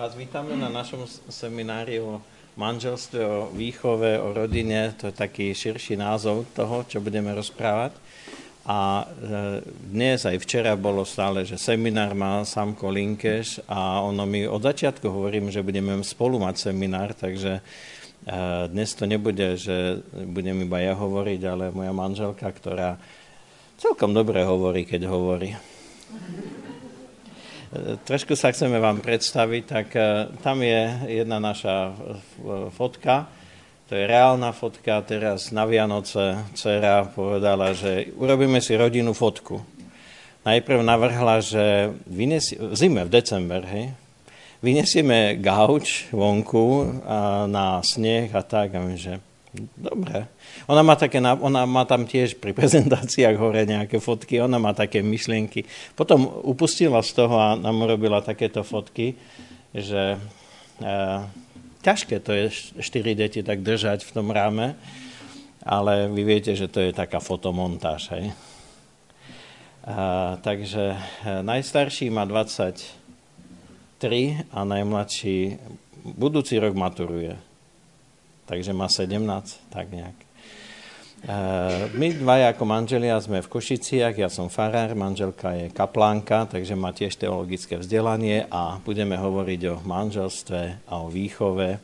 Vás vítame na našom seminári o manželstve, o výchove, o rodine. To je taký širší názov toho, čo budeme rozprávať. A e, dnes aj včera bolo stále, že seminár má Samko Linkeš a ono mi od začiatku hovorím, že budeme spolu mať seminár, takže e, dnes to nebude, že budem iba ja hovoriť, ale moja manželka, ktorá celkom dobre hovorí, keď hovorí. E, trošku sa chceme vám predstaviť, tak tam je jedna naša fotka, to je reálna fotka. Teraz na Vianoce dcera povedala, že urobíme si rodinnú fotku. Najprv navrhla, že vyniesie, v zime, v december, hej, vyniesieme gauč vonku a na sneh a tak. A my, že dobre. Ona má, také, ona má tam tiež pri prezentáciách hore nejaké fotky, ona má také myšlienky. Potom upustila z toho a nám urobila takéto fotky, že ťažké to je štyri deti tak držať v tom ráme, ale vy viete, že to je taká fotomontáž. Hej? A, takže e, najstarší má 23 a najmladší budúci rok maturuje. Takže má 17, tak nejak. Eh, my dvaja ako manželia sme v Košiciach, ja som farár, manželka je kaplánka, takže má tiež teologické vzdelanie a budeme hovoriť o manželstve a o výchove.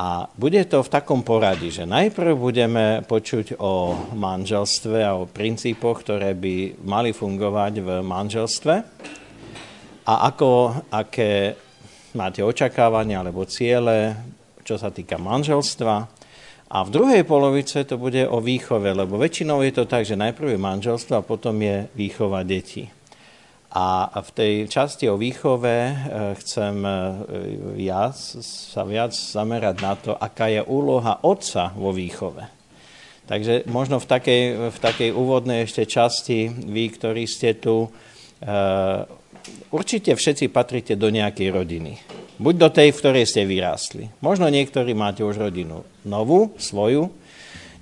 A bude to v takom poradí, že najprv budeme počuť o manželstve a o princípoch, ktoré by mali fungovať v manželstve a ako, aké máte očakávania alebo ciele, čo sa týka manželstva a v druhej polovice to bude o výchove, lebo väčšinou je to tak, že najprv je manželstvo a potom je výchova detí. A v tej časti o výchove eh, chcem eh, ja sa viac zamerať na to, aká je úloha otca vo výchove. Takže možno v takej, v takej úvodnej ešte časti, vy, ktorí ste tu, eh, určite všetci patrite do nejakej rodiny. Buď do tej, v ktorej ste vyrástli. Možno niektorí máte už rodinu novú, svoju,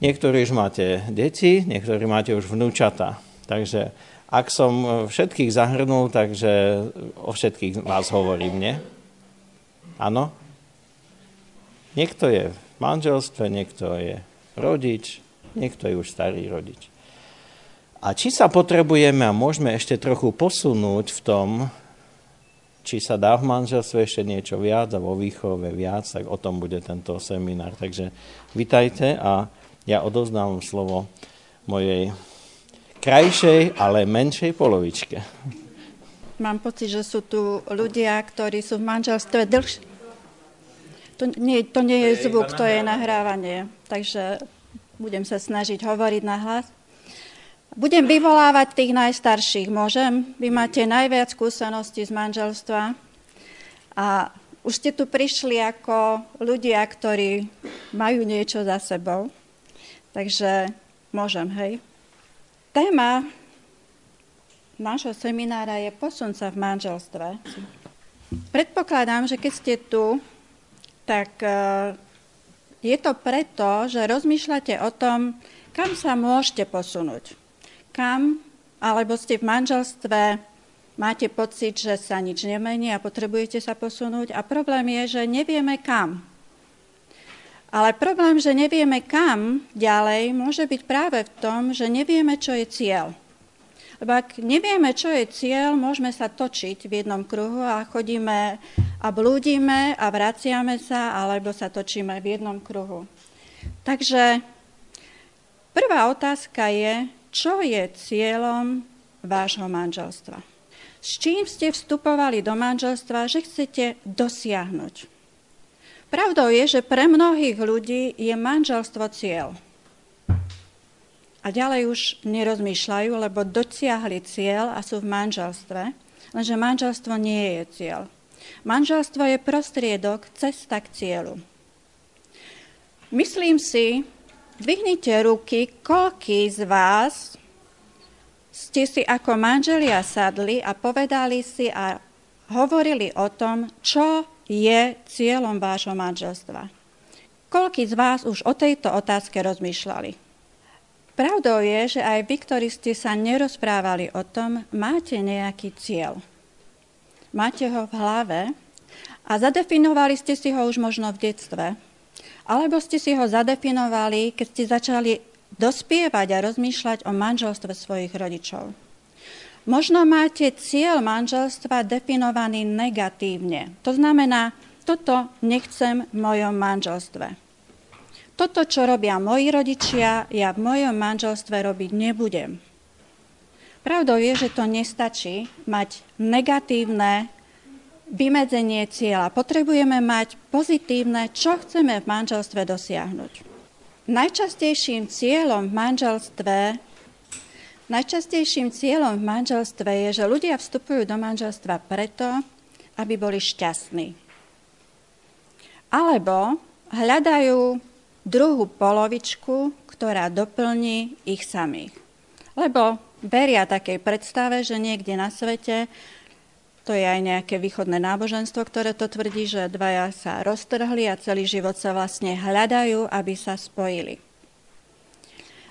niektorí už máte deti, niektorí máte už vnúčata. Takže ak som všetkých zahrnul, takže o všetkých vás hovorím, nie? Áno? Niekto je v manželstve, niekto je rodič, niekto je už starý rodič. A či sa potrebujeme a môžeme ešte trochu posunúť v tom, či sa dá v manželstve ešte niečo viac a vo výchove viac, tak o tom bude tento seminár. Takže vitajte a ja odoznávam slovo mojej krajšej, ale menšej polovičke. Mám pocit, že sú tu ľudia, ktorí sú v manželstve dlhšie. To nie, to nie je zvuk, to je nahrávanie. Takže budem sa snažiť hovoriť na hlas. Budem vyvolávať tých najstarších, môžem? Vy máte najviac skúseností z manželstva a už ste tu prišli ako ľudia, ktorí majú niečo za sebou. Takže môžem, hej. Téma nášho seminára je posun sa v manželstve. Predpokladám, že keď ste tu, tak e, je to preto, že rozmýšľate o tom, kam sa môžete posunúť kam, alebo ste v manželstve, máte pocit, že sa nič nemení a potrebujete sa posunúť. A problém je, že nevieme kam. Ale problém, že nevieme kam ďalej, môže byť práve v tom, že nevieme, čo je cieľ. Lebo ak nevieme, čo je cieľ, môžeme sa točiť v jednom kruhu a chodíme a blúdime a vraciame sa, alebo sa točíme v jednom kruhu. Takže prvá otázka je, čo je cieľom vášho manželstva. S čím ste vstupovali do manželstva, že chcete dosiahnuť. Pravdou je, že pre mnohých ľudí je manželstvo cieľ. A ďalej už nerozmýšľajú, lebo dosiahli cieľ a sú v manželstve, lenže manželstvo nie je cieľ. Manželstvo je prostriedok, cesta k cieľu. Myslím si, Dvihnite ruky, koľký z vás ste si ako manželia sadli a povedali si a hovorili o tom, čo je cieľom vášho manželstva. Koľký z vás už o tejto otázke rozmýšľali? Pravdou je, že aj vy, ktorí ste sa nerozprávali o tom, máte nejaký cieľ. Máte ho v hlave A zadefinovali ste si ho už možno v detstve. Alebo ste si ho zadefinovali, keď ste začali dospievať a rozmýšľať o manželstve svojich rodičov. Možno máte cieľ manželstva definovaný negatívne. To znamená, toto nechcem v mojom manželstve. Toto, čo robia moji rodičia, ja v mojom manželstve robiť nebudem. Pravdou je, že to nestačí mať negatívne vymedzenie cieľa. Potrebujeme mať pozitívne, čo chceme v manželstve dosiahnuť. Najčastejším cieľom v manželstve Najčastejším cieľom v manželstve je, že ľudia vstupujú do manželstva preto, aby boli šťastní. Alebo hľadajú druhú polovičku, ktorá doplní ich samých. Lebo veria takej predstave, že niekde na svete to je aj nejaké východné náboženstvo, ktoré to tvrdí, že dvaja sa roztrhli a celý život sa vlastne hľadajú, aby sa spojili.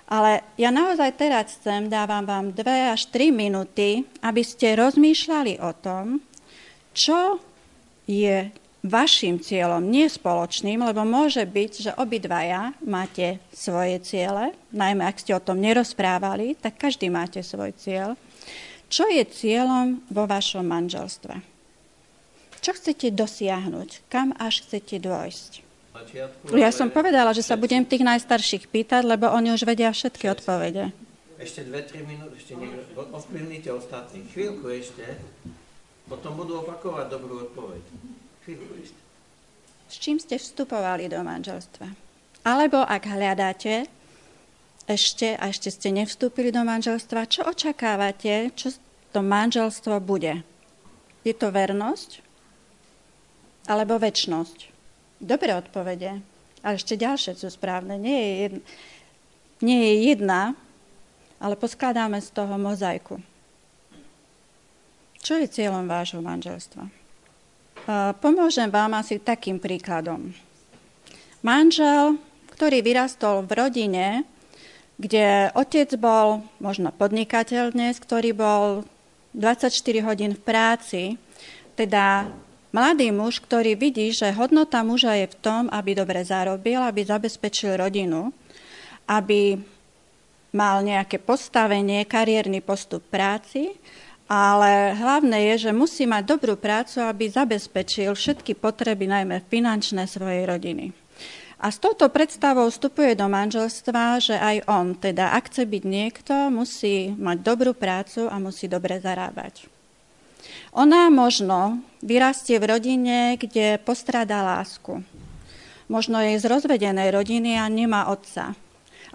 Ale ja naozaj teraz chcem, dávam vám dve až tri minúty, aby ste rozmýšľali o tom, čo je vašim cieľom, nie spoločným, lebo môže byť, že obidvaja máte svoje ciele, najmä ak ste o tom nerozprávali, tak každý máte svoj cieľ. Čo je cieľom vo vašom manželstve? Čo chcete dosiahnuť? Kam až chcete dôjsť? Ja som povedala, že sa budem tých najstarších pýtať, lebo oni už vedia všetky odpovede. Ešte dve, tri minúty, ešte niekto, ovplyvnite ostatných. Chvíľku ešte, potom budú opakovať dobrú odpoveď. Chvíľku ešte. S čím ste vstupovali do manželstva? Alebo ak hľadáte ešte a ešte ste nevstúpili do manželstva, čo očakávate, čo to manželstvo bude. Je to vernosť alebo väčnosť? Dobré odpovede. A ešte ďalšie sú správne. Nie je, jedna, nie je jedna, ale poskladáme z toho mozaiku. Čo je cieľom vášho manželstva? Pomôžem vám asi takým príkladom. Manžel, ktorý vyrastol v rodine, kde otec bol možno podnikateľ dnes, ktorý bol 24 hodín v práci, teda mladý muž, ktorý vidí, že hodnota muža je v tom, aby dobre zarobil, aby zabezpečil rodinu, aby mal nejaké postavenie, kariérny postup práci, ale hlavné je, že musí mať dobrú prácu, aby zabezpečil všetky potreby, najmä finančné svojej rodiny. A s touto predstavou vstupuje do manželstva, že aj on, teda ak chce byť niekto, musí mať dobrú prácu a musí dobre zarábať. Ona možno vyrastie v rodine, kde postrada lásku. Možno je z rozvedenej rodiny a nemá otca.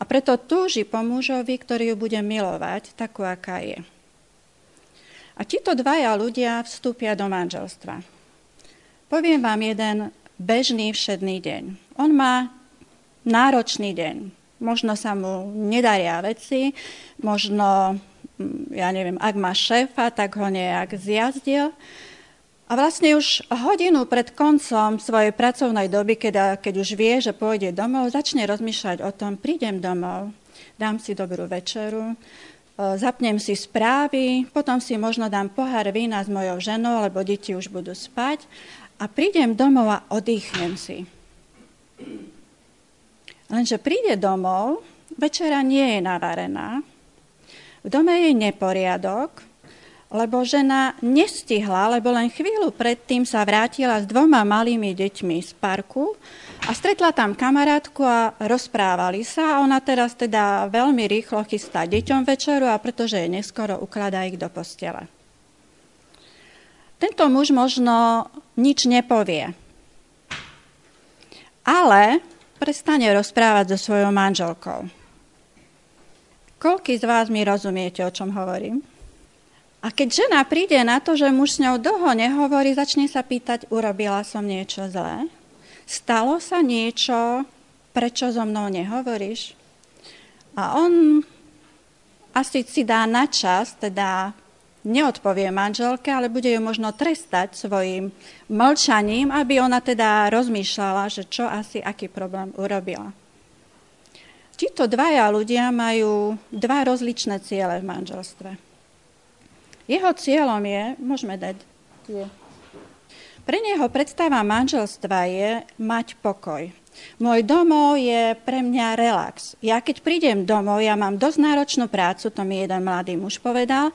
A preto túži po mužovi, ktorý ju bude milovať, takú, aká je. A títo dvaja ľudia vstúpia do manželstva. Poviem vám jeden bežný všedný deň. On má náročný deň. Možno sa mu nedaria veci, možno, mm, ja neviem, ak má šéfa, tak ho nejak zjazdil. A vlastne už hodinu pred koncom svojej pracovnej doby, keď, keď už vie, že pôjde domov, začne rozmýšľať o tom, prídem domov, dám si dobrú večeru, e, zapnem si správy, potom si možno dám pohár vína s mojou ženou, lebo deti už budú spať a prídem domov a oddychnem si. Lenže príde domov, večera nie je navarená, v dome je neporiadok, lebo žena nestihla, lebo len chvíľu predtým sa vrátila s dvoma malými deťmi z parku a stretla tam kamarátku a rozprávali sa a ona teraz teda veľmi rýchlo chystá deťom večeru a pretože je neskoro, ukladá ich do postele. Tento muž možno nič nepovie. Ale prestane rozprávať so svojou manželkou. Koľký z vás mi rozumiete, o čom hovorím? A keď žena príde na to, že muž s ňou dlho nehovorí, začne sa pýtať, urobila som niečo zlé? Stalo sa niečo, prečo so mnou nehovoríš? A on asi si dá na čas, teda neodpovie manželke, ale bude ju možno trestať svojim mlčaním, aby ona teda rozmýšľala, že čo asi, aký problém urobila. Títo dvaja ľudia majú dva rozličné ciele v manželstve. Jeho cieľom je, môžeme dať, je, Pre neho predstava manželstva je mať pokoj. Môj domov je pre mňa relax. Ja keď prídem domov, ja mám dosť náročnú prácu, to mi jeden mladý muž povedal.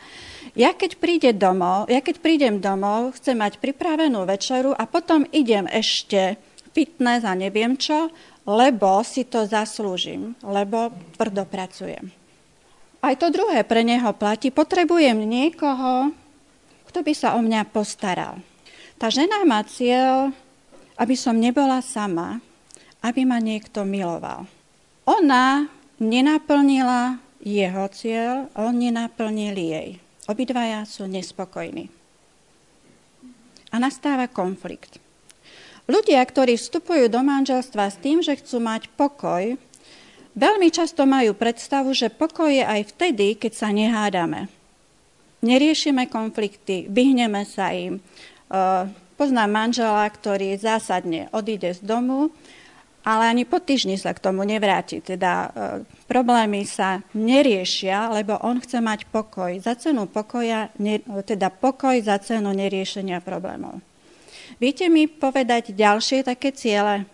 Ja keď, príde domov, ja keď prídem domov, chcem mať pripravenú večeru a potom idem ešte fitness a neviem čo, lebo si to zaslúžim, lebo tvrdo pracujem. Aj to druhé pre neho platí. Potrebujem niekoho, kto by sa o mňa postaral. Tá žena má cieľ, aby som nebola sama, aby ma niekto miloval. Ona nenaplnila jeho cieľ, on nenaplnil jej. Obidvaja sú nespokojní. A nastáva konflikt. Ľudia, ktorí vstupujú do manželstva s tým, že chcú mať pokoj, veľmi často majú predstavu, že pokoj je aj vtedy, keď sa nehádame. Neriešime konflikty, vyhneme sa im. Poznám manžela, ktorý zásadne odíde z domu ale ani po týždni sa k tomu nevráti. Teda e, problémy sa neriešia, lebo on chce mať pokoj. Za cenu pokoja, ne, teda pokoj za cenu neriešenia problémov. Viete mi povedať ďalšie také ciele,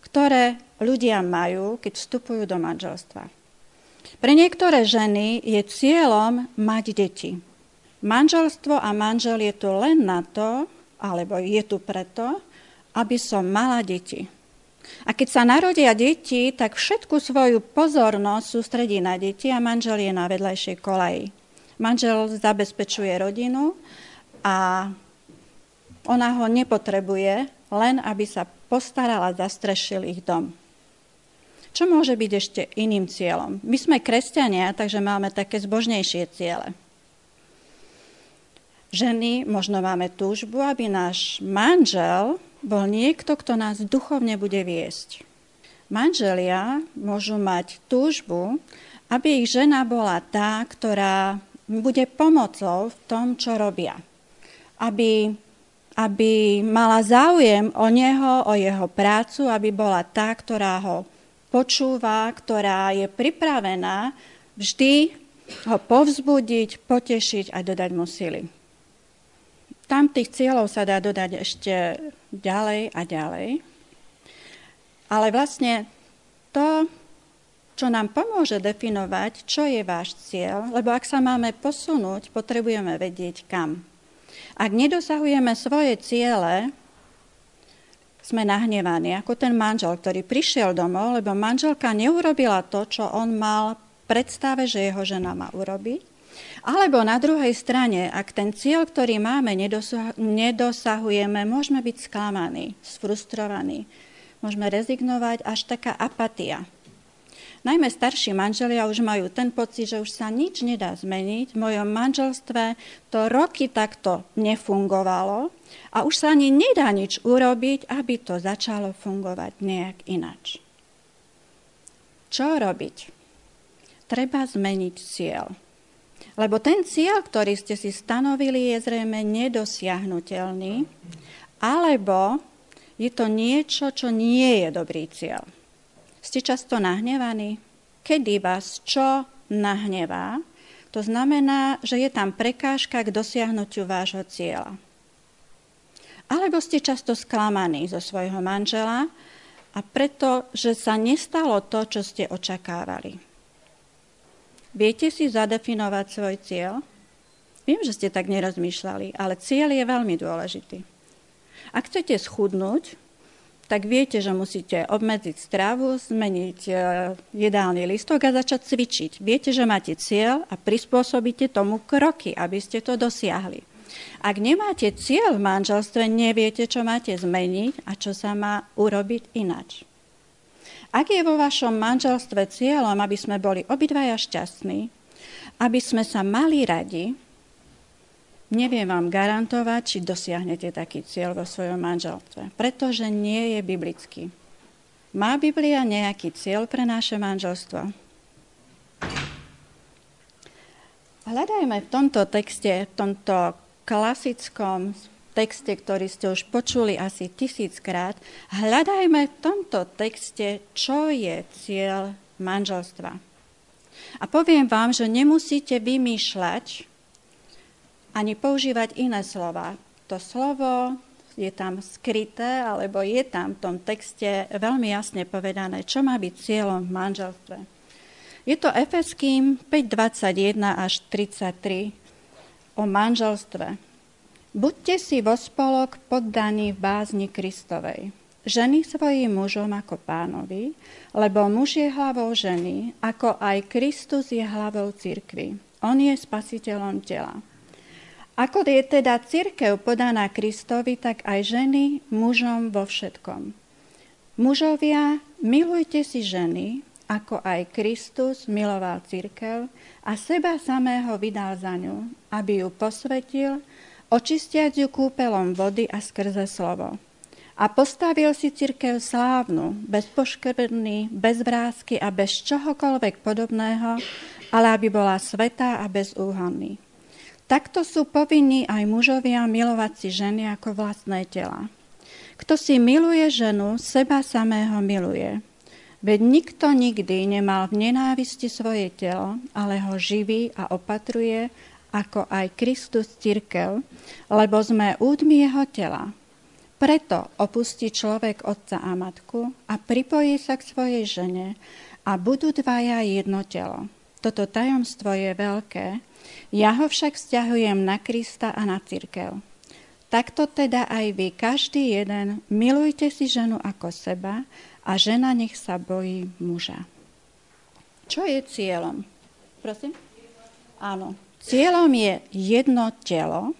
ktoré ľudia majú, keď vstupujú do manželstva? Pre niektoré ženy je cieľom mať deti. Manželstvo a manžel je tu len na to, alebo je tu preto, aby som mala deti a keď sa narodia deti, tak všetku svoju pozornosť sústredí na deti a manžel je na vedľajšej koleji. Manžel zabezpečuje rodinu a ona ho nepotrebuje, len aby sa postarala, zastrešil ich dom. Čo môže byť ešte iným cieľom? My sme kresťania, takže máme také zbožnejšie ciele. Ženy možno máme túžbu, aby náš manžel bol niekto, kto nás duchovne bude viesť. Manželia môžu mať túžbu, aby ich žena bola tá, ktorá bude pomocou v tom, čo robia. Aby, aby mala záujem o neho, o jeho prácu, aby bola tá, ktorá ho počúva, ktorá je pripravená vždy ho povzbudiť, potešiť a dodať mu sily. Tam tých cieľov sa dá dodať ešte ďalej a ďalej. Ale vlastne to, čo nám pomôže definovať, čo je váš cieľ, lebo ak sa máme posunúť, potrebujeme vedieť kam. Ak nedosahujeme svoje ciele, sme nahnevaní, ako ten manžel, ktorý prišiel domov, lebo manželka neurobila to, čo on mal predstave, že jeho žena má urobiť. Alebo na druhej strane, ak ten cieľ, ktorý máme, nedosahujeme, môžeme byť sklamaní, sfrustrovaní. Môžeme rezignovať až taká apatia. Najmä starší manželia už majú ten pocit, že už sa nič nedá zmeniť. V mojom manželstve to roky takto nefungovalo a už sa ani nedá nič urobiť, aby to začalo fungovať nejak inač. Čo robiť? Treba zmeniť cieľ. Lebo ten cieľ, ktorý ste si stanovili, je zrejme nedosiahnutelný, alebo je to niečo, čo nie je dobrý cieľ. Ste často nahnevaní? Kedy vás čo nahnevá? To znamená, že je tam prekážka k dosiahnutiu vášho cieľa. Alebo ste často sklamaní zo svojho manžela a preto, že sa nestalo to, čo ste očakávali. Viete si zadefinovať svoj cieľ? Viem, že ste tak nerozmýšľali, ale cieľ je veľmi dôležitý. Ak chcete schudnúť, tak viete, že musíte obmedziť stravu, zmeniť e, jedálny listok a začať cvičiť. Viete, že máte cieľ a prispôsobíte tomu kroky, aby ste to dosiahli. Ak nemáte cieľ v manželstve, neviete, čo máte zmeniť a čo sa má urobiť inač. Ak je vo vašom manželstve cieľom, aby sme boli obidvaja šťastní, aby sme sa mali radi, neviem vám garantovať, či dosiahnete taký cieľ vo svojom manželstve, pretože nie je biblický. Má Biblia nejaký cieľ pre naše manželstvo? Hľadajme v tomto texte, v tomto klasickom texte, ktorý ste už počuli asi tisíckrát, hľadajme v tomto texte, čo je cieľ manželstva. A poviem vám, že nemusíte vymýšľať ani používať iné slova. To slovo je tam skryté, alebo je tam v tom texte veľmi jasne povedané, čo má byť cieľom v manželstve. Je to Efeským 5.21 až 33 o manželstve. Buďte si vo spolok poddaní v bázni Kristovej. Ženy svojim mužom ako pánovi, lebo muž je hlavou ženy, ako aj Kristus je hlavou cirkvy. On je spasiteľom tela. Ako je teda církev podaná Kristovi, tak aj ženy mužom vo všetkom. Mužovia, milujte si ženy, ako aj Kristus miloval církev a seba samého vydal za ňu, aby ju posvetil, očistiať ju kúpelom vody a skrze slovo. A postavil si církev slávnu, bez poškrný, bez vrázky a bez čohokoľvek podobného, ale aby bola svetá a bezúhonný. Takto sú povinní aj mužovia milovať si ženy ako vlastné tela. Kto si miluje ženu, seba samého miluje. Veď nikto nikdy nemal v nenávisti svoje telo, ale ho živí a opatruje, ako aj Kristus církev, lebo sme údmi jeho tela. Preto opustí človek otca a matku a pripojí sa k svojej žene a budú dvaja jedno telo. Toto tajomstvo je veľké, ja ho však vzťahujem na Krista a na církev. Takto teda aj vy, každý jeden, milujte si ženu ako seba a žena nech sa bojí muža. Čo je cieľom? Prosím? Áno. Cieľom je jedno telo,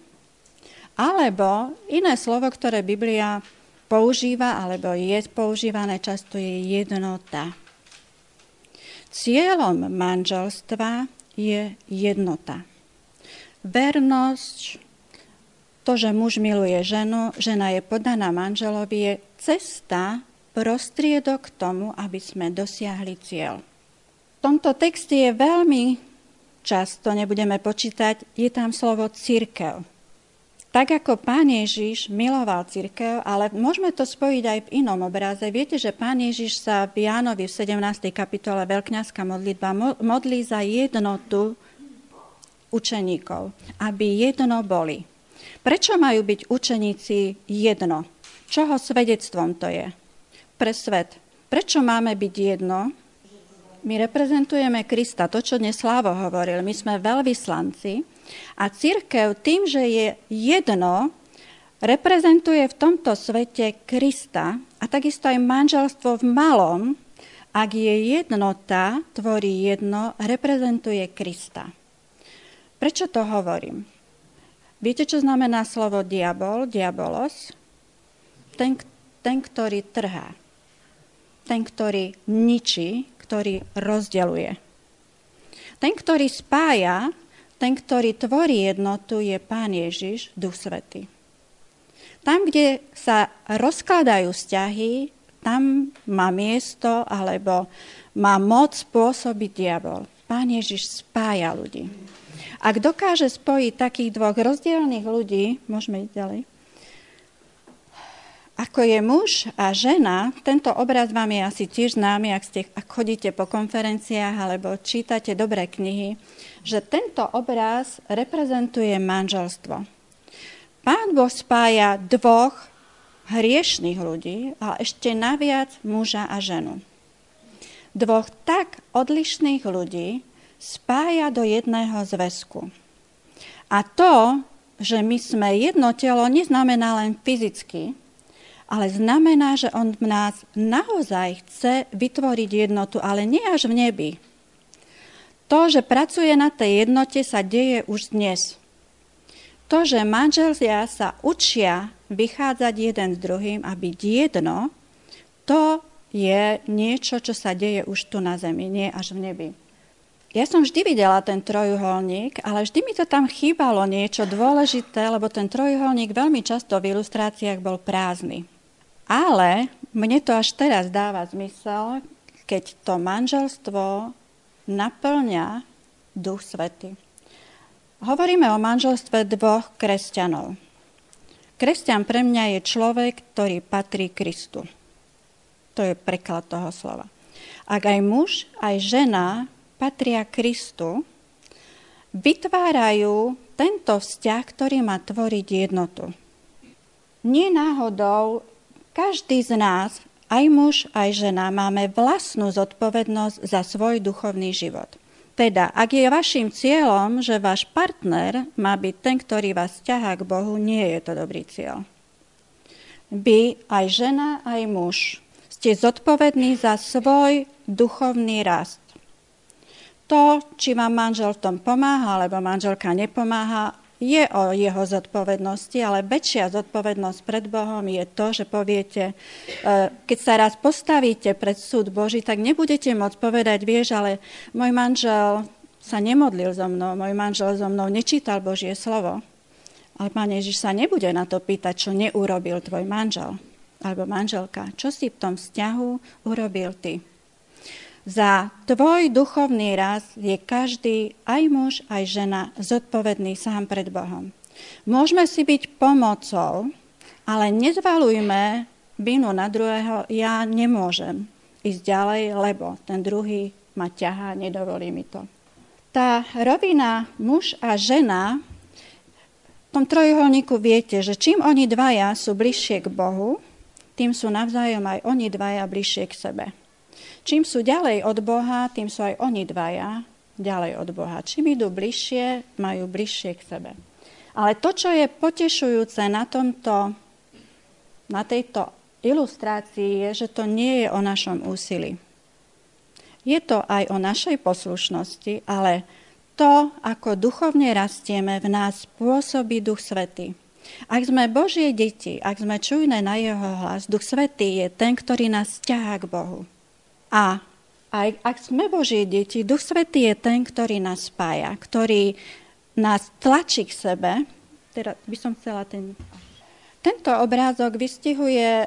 alebo iné slovo, ktoré Biblia používa, alebo je používané často, je jednota. Cieľom manželstva je jednota vernosť, to, že muž miluje ženu, žena je podaná manželovi, je cesta, prostriedok k tomu, aby sme dosiahli cieľ. V tomto texte je veľmi často, nebudeme počítať, je tam slovo církev. Tak ako pán Ježiš miloval církev, ale môžeme to spojiť aj v inom obraze. Viete, že pán Ježiš sa v Jánovi v 17. kapitole Veľkňazská modlitba modlí za jednotu učeníkov, aby jedno boli. Prečo majú byť učeníci jedno? Čoho svedectvom to je? Pre svet. Prečo máme byť jedno? My reprezentujeme Krista, to, čo dnes Slávo hovoril. My sme veľvyslanci a církev tým, že je jedno, reprezentuje v tomto svete Krista a takisto aj manželstvo v malom, ak je jednota, tvorí jedno, reprezentuje Krista. Prečo to hovorím? Viete, čo znamená slovo diabol, diabolos? Ten, ten, ktorý trhá. Ten, ktorý ničí, ktorý rozdeluje. Ten, ktorý spája, ten, ktorý tvorí jednotu, je Pán Ježiš, Duch Svety. Tam, kde sa rozkladajú vzťahy, tam má miesto alebo má moc spôsobiť diabol. Pán Ježiš spája ľudí. Ak dokáže spojiť takých dvoch rozdielných ľudí, môžeme ísť ďalej, ako je muž a žena, tento obraz vám je asi tiež známy, ak, ste, ak chodíte po konferenciách alebo čítate dobré knihy, že tento obraz reprezentuje manželstvo. Pán Boh spája dvoch hriešných ľudí a ešte naviac muža a ženu. Dvoch tak odlišných ľudí, spája do jedného zväzku. A to, že my sme jedno telo, neznamená len fyzicky, ale znamená, že on v nás naozaj chce vytvoriť jednotu, ale nie až v nebi. To, že pracuje na tej jednote, sa deje už dnes. To, že manželia sa učia vychádzať jeden s druhým a byť jedno, to je niečo, čo sa deje už tu na zemi, nie až v nebi. Ja som vždy videla ten trojuholník, ale vždy mi to tam chýbalo niečo dôležité, lebo ten trojuholník veľmi často v ilustráciách bol prázdny. Ale mne to až teraz dáva zmysel, keď to manželstvo naplňa Duch Svety. Hovoríme o manželstve dvoch kresťanov. Kresťan pre mňa je človek, ktorý patrí Kristu. To je preklad toho slova. Ak aj muž, aj žena patria Kristu, vytvárajú tento vzťah, ktorý má tvoriť jednotu. Nie náhodou každý z nás, aj muž, aj žena, máme vlastnú zodpovednosť za svoj duchovný život. Teda, ak je vašim cieľom, že váš partner má byť ten, ktorý vás ťahá k Bohu, nie je to dobrý cieľ. Vy, aj žena, aj muž, ste zodpovední za svoj duchovný rast. To, či vám manžel v tom pomáha, alebo manželka nepomáha, je o jeho zodpovednosti, ale väčšia zodpovednosť pred Bohom je to, že poviete, e, keď sa raz postavíte pred súd Boží, tak nebudete môcť povedať, vieš, ale môj manžel sa nemodlil so mnou, môj manžel so mnou nečítal Božie slovo. Ale Pán Ježiš sa nebude na to pýtať, čo neurobil tvoj manžel alebo manželka. Čo si v tom vzťahu urobil ty? Za tvoj duchovný raz je každý, aj muž, aj žena, zodpovedný sám pred Bohom. Môžeme si byť pomocou, ale nezvalujme vinu na druhého, ja nemôžem ísť ďalej, lebo ten druhý ma ťahá, nedovolí mi to. Tá rovina muž a žena, v tom trojuholníku viete, že čím oni dvaja sú bližšie k Bohu, tým sú navzájom aj oni dvaja bližšie k sebe. Čím sú ďalej od Boha, tým sú aj oni dvaja ďalej od Boha. Čím idú bližšie, majú bližšie k sebe. Ale to, čo je potešujúce na, tomto, na tejto ilustrácii, je, že to nie je o našom úsilí. Je to aj o našej poslušnosti, ale to, ako duchovne rastieme, v nás pôsobí Duch Svetý. Ak sme Božie deti, ak sme čujné na Jeho hlas, Duch Svetý je ten, ktorý nás ťahá k Bohu. A aj ak sme Božie deti, Duch Svetý je ten, ktorý nás spája, ktorý nás tlačí k sebe. Teda by som chcela ten... Tento obrázok vystihuje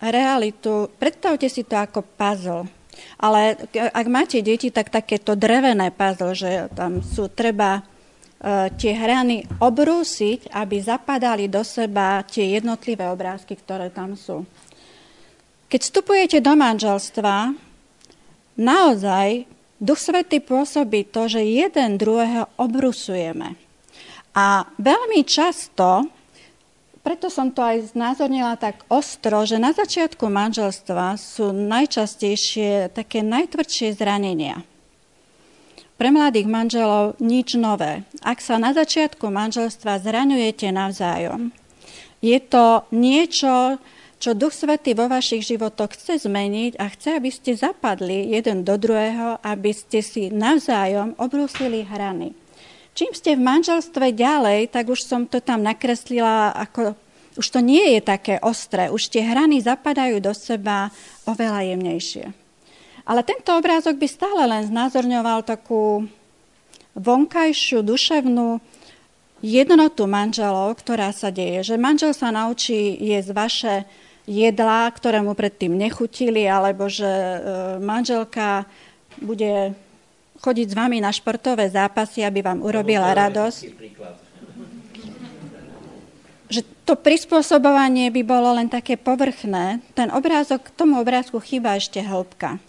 realitu. Predstavte si to ako puzzle. Ale ak máte deti, tak takéto drevené puzzle, že tam sú treba uh, tie hrany obrúsiť, aby zapadali do seba tie jednotlivé obrázky, ktoré tam sú. Keď vstupujete do manželstva, naozaj Duch Svety pôsobí to, že jeden druhého obrusujeme. A veľmi často, preto som to aj znázornila tak ostro, že na začiatku manželstva sú najčastejšie také najtvrdšie zranenia. Pre mladých manželov nič nové. Ak sa na začiatku manželstva zraňujete navzájom, je to niečo, čo Duch Svetý vo vašich životoch chce zmeniť a chce, aby ste zapadli jeden do druhého, aby ste si navzájom obrúsili hrany. Čím ste v manželstve ďalej, tak už som to tam nakreslila ako už to nie je také ostré, už tie hrany zapadajú do seba oveľa jemnejšie. Ale tento obrázok by stále len znázorňoval takú vonkajšiu duševnú jednotu manželov, ktorá sa deje. Že manžel sa naučí jesť vaše jedlá, ktoré mu predtým nechutili, alebo že e, manželka bude chodiť s vami na športové zápasy, aby vám urobila radosť. Že to prispôsobovanie by bolo len také povrchné. Ten obrázok, tomu obrázku chýba ešte hĺbka.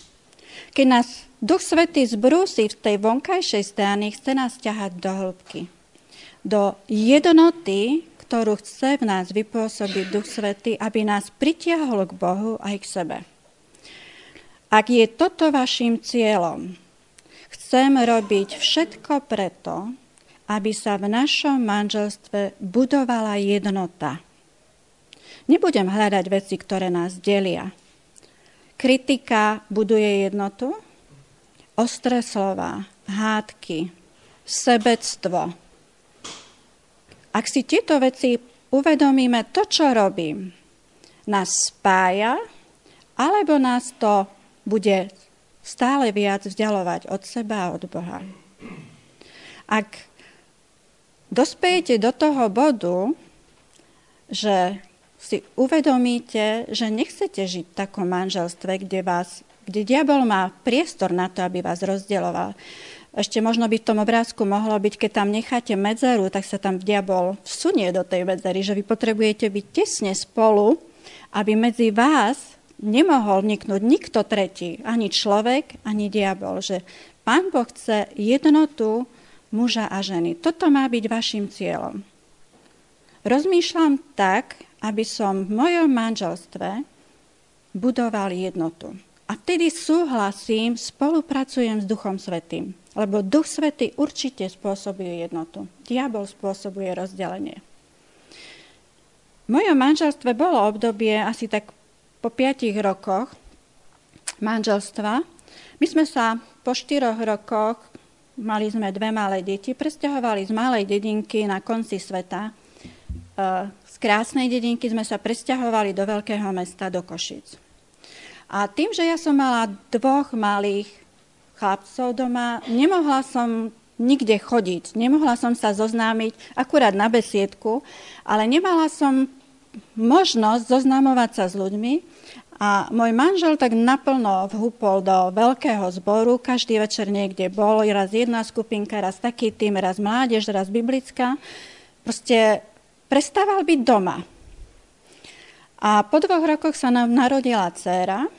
Keď nás Duch Svetý zbrúsi v tej vonkajšej strany, chce nás ťahať do hĺbky. Do jednoty, ktorú chce v nás vypôsobiť Duch Svety, aby nás pritiahol k Bohu aj k sebe. Ak je toto vašim cieľom, chcem robiť všetko preto, aby sa v našom manželstve budovala jednota. Nebudem hľadať veci, ktoré nás delia. Kritika buduje jednotu, ostré slova, hádky, sebectvo, ak si tieto veci uvedomíme, to, čo robím, nás spája, alebo nás to bude stále viac vzdialovať od seba a od Boha. Ak dospejete do toho bodu, že si uvedomíte, že nechcete žiť v takom manželstve, kde, vás, kde diabol má priestor na to, aby vás rozdieloval, ešte možno by v tom obrázku mohlo byť, keď tam necháte medzeru, tak sa tam diabol vsunie do tej medzery, že vy potrebujete byť tesne spolu, aby medzi vás nemohol vniknúť nikto tretí, ani človek, ani diabol. Že Pán Boh chce jednotu muža a ženy. Toto má byť vašim cieľom. Rozmýšľam tak, aby som v mojom manželstve budoval jednotu. A vtedy súhlasím, spolupracujem s Duchom Svetým. Lebo Duch Svetý určite spôsobuje jednotu. Diabol spôsobuje rozdelenie. V mojom manželstve bolo obdobie asi tak po piatich rokoch manželstva. My sme sa po štyroch rokoch, mali sme dve malé deti, presťahovali z malej dedinky na konci sveta. E, z krásnej dedinky sme sa presťahovali do veľkého mesta, do Košic. A tým, že ja som mala dvoch malých chlapcov doma, nemohla som nikde chodiť, nemohla som sa zoznámiť akurát na besiedku, ale nemala som možnosť zoznamovať sa s ľuďmi. A môj manžel tak naplno vhúpol do veľkého zboru, každý večer niekde bol, raz jedna skupinka, raz taký tým, raz mládež, raz biblická. Proste prestával byť doma. A po dvoch rokoch sa nám narodila dcéra,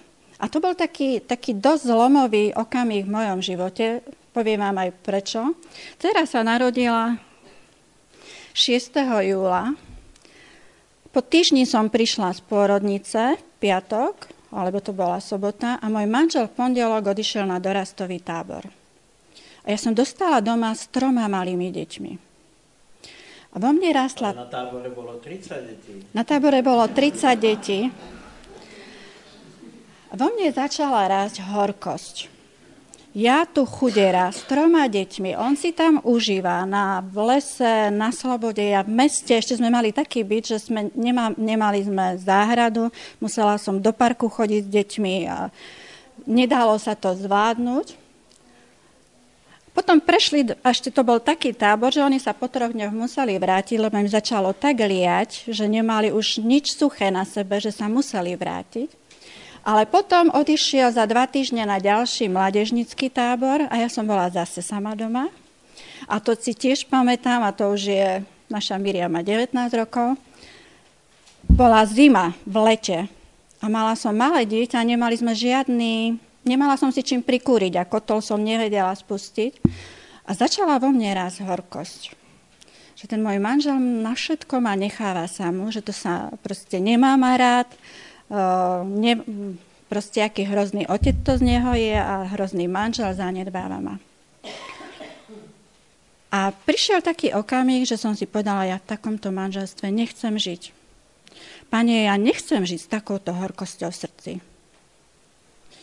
a to bol taký, taký dosť zlomový okamih v mojom živote. Poviem vám aj prečo. Teraz sa narodila 6. júla. Po týždni som prišla z pôrodnice, piatok, alebo to bola sobota, a môj manžel v pondelok odišiel na dorastový tábor. A ja som dostala doma s troma malými deťmi. A vo mne rástla... Ale na tábore bolo 30 detí. Na tábore bolo 30 detí. Vo mne začala rásť horkosť. Ja tu chudera s troma deťmi, on si tam užíva na v lese, na slobode, ja v meste, ešte sme mali taký byt, že sme, nemá, nemali sme záhradu, musela som do parku chodiť s deťmi a nedalo sa to zvládnuť. Potom prešli, ešte to bol taký tábor, že oni sa po troch dňoch museli vrátiť, lebo im začalo tak liať, že nemali už nič suché na sebe, že sa museli vrátiť. Ale potom odišiel za dva týždne na ďalší mladežnický tábor a ja som bola zase sama doma. A to si tiež pamätám, a to už je, naša Miriam má 19 rokov, bola zima v lete a mala som malé dieťa, nemali sme žiadny, nemala som si čím prikúriť a kotol som nevedela spustiť. A začala vo mne raz horkosť. Že ten môj manžel na všetko ma necháva samú, že to sa proste nemá rád, ne, proste aký hrozný otec to z neho je a hrozný manžel zanedbáva ma. A prišiel taký okamih, že som si povedala, ja v takomto manželstve nechcem žiť. Pane, ja nechcem žiť s takouto horkosťou v srdci.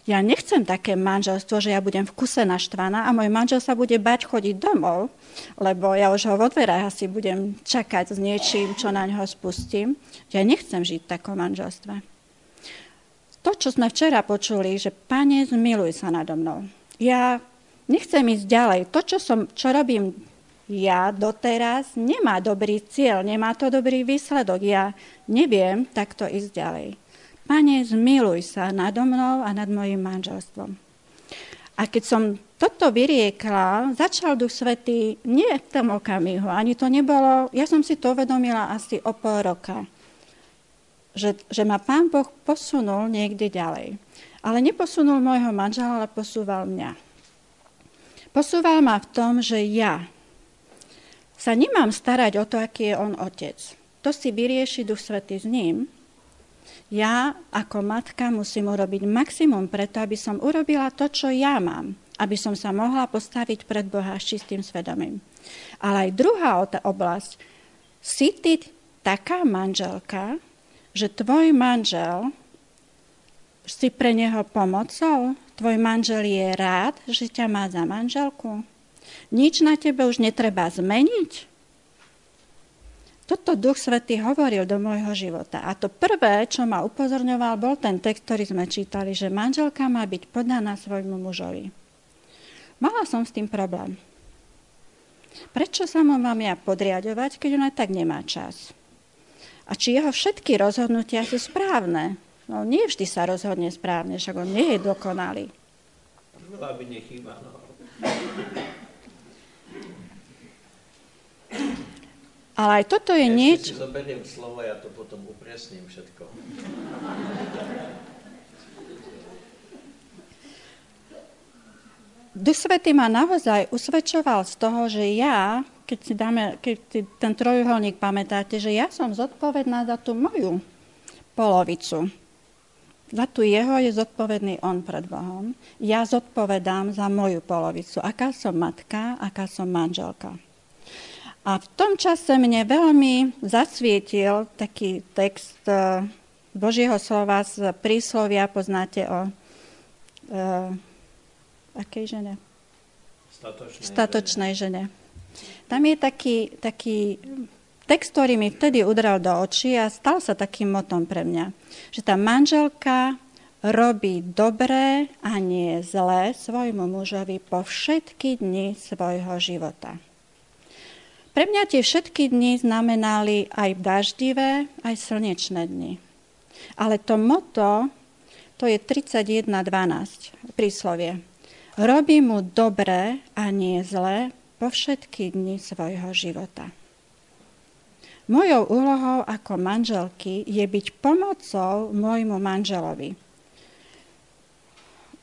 Ja nechcem také manželstvo, že ja budem v kuse naštvaná a môj manžel sa bude bať chodiť domov, lebo ja už ho vo dverách asi budem čakať s niečím, čo na ňo spustím. Ja nechcem žiť v takom manželstve to, čo sme včera počuli, že Pane, zmiluj sa nado mnou. Ja nechcem ísť ďalej. To, čo, som, čo robím ja doteraz, nemá dobrý cieľ, nemá to dobrý výsledok. Ja neviem takto ísť ďalej. Pane, zmiluj sa nado mnou a nad mojim manželstvom. A keď som toto vyriekla, začal Duch Svetý nie v tom okamihu, ani to nebolo, ja som si to uvedomila asi o pol roka že, že ma pán Boh posunul niekde ďalej. Ale neposunul môjho manžela, ale posúval mňa. Posúval ma v tom, že ja sa nemám starať o to, aký je on otec. To si vyrieši Duch Svetý s ním. Ja ako matka musím urobiť maximum preto, aby som urobila to, čo ja mám. Aby som sa mohla postaviť pred Boha s čistým svedomím. Ale aj druhá oblasť. Si ty taká manželka, že tvoj manžel si pre neho pomocou, tvoj manžel je rád, že ťa má za manželku. Nič na tebe už netreba zmeniť. Toto Duch Svetý hovoril do môjho života. A to prvé, čo ma upozorňoval, bol ten text, ktorý sme čítali, že manželka má byť podaná svojmu mužovi. Mala som s tým problém. Prečo sa mu mám ja podriadovať, keď ona tak nemá čas? A či jeho všetky rozhodnutia sú správne. No nie vždy sa rozhodne správne, však on nie je dokonalý. Veľa by nechýba, no. Ale aj toto je ja niečo... si zoberiem slovo, ja to potom upresním všetko. Duch Svety ma naozaj usvedčoval z toho, že ja keď si dáme, keď si ten trojuholník pamätáte, že ja som zodpovedná za tú moju polovicu. Za tu jeho je zodpovedný on pred Bohom. Ja zodpovedám za moju polovicu. Aká som matka, aká som manželka. A v tom čase mne veľmi zasvietil taký text e, Božieho slova z príslovia, poznáte o uh, akej žene? Statočnej, Statočnej žene. Tam je taký, taký text, ktorý mi vtedy udral do očí a stal sa takým motom pre mňa. Že tá manželka robí dobré a nie zlé svojmu mužovi po všetky dni svojho života. Pre mňa tie všetky dni znamenali aj daždivé, aj slnečné dni. Ale to moto, to je 31.12 príslovie. Robí mu dobré a nie zlé po všetky dni svojho života. Mojou úlohou ako manželky je byť pomocou môjmu manželovi.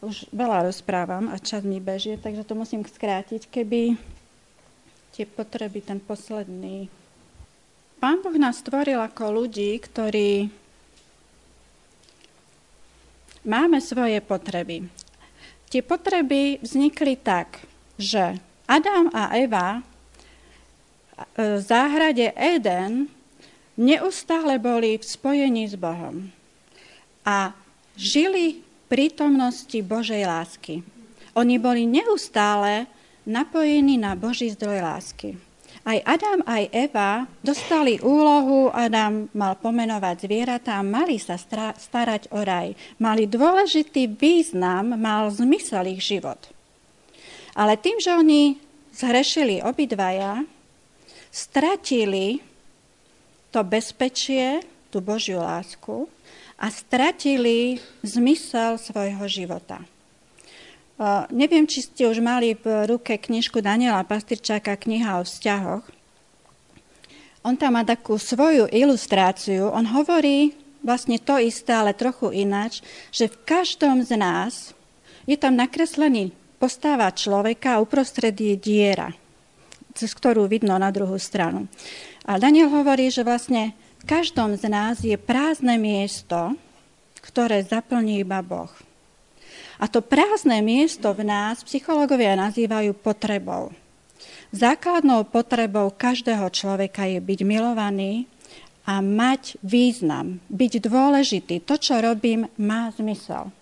Už veľa rozprávam a čas mi bežie, takže to musím skrátiť, keby tie potreby, ten posledný. Pán Boh nás stvoril ako ľudí, ktorí máme svoje potreby. Tie potreby vznikli tak, že Adam a Eva e, v záhrade Eden neustále boli v spojení s Bohom a žili prítomnosti Božej lásky. Oni boli neustále napojení na Boží zdroj lásky. Aj Adam, aj Eva dostali úlohu, Adam mal pomenovať zvieratá, mali sa starať o raj. Mali dôležitý význam, mal zmysel ich život. Ale tým, že oni zhrešili obidvaja, stratili to bezpečie, tú Božiu lásku a stratili zmysel svojho života. Neviem, či ste už mali v ruke knižku Daniela Pastrčáka Kniha o vzťahoch. On tam má takú svoju ilustráciu. On hovorí vlastne to isté, ale trochu ináč, že v každom z nás je tam nakreslený postava človeka a uprostred je diera, cez ktorú vidno na druhú stranu. A Daniel hovorí, že vlastne v každom z nás je prázdne miesto, ktoré zaplní iba Boh. A to prázdne miesto v nás psychológovia nazývajú potrebou. Základnou potrebou každého človeka je byť milovaný a mať význam, byť dôležitý. To, čo robím, má zmysel.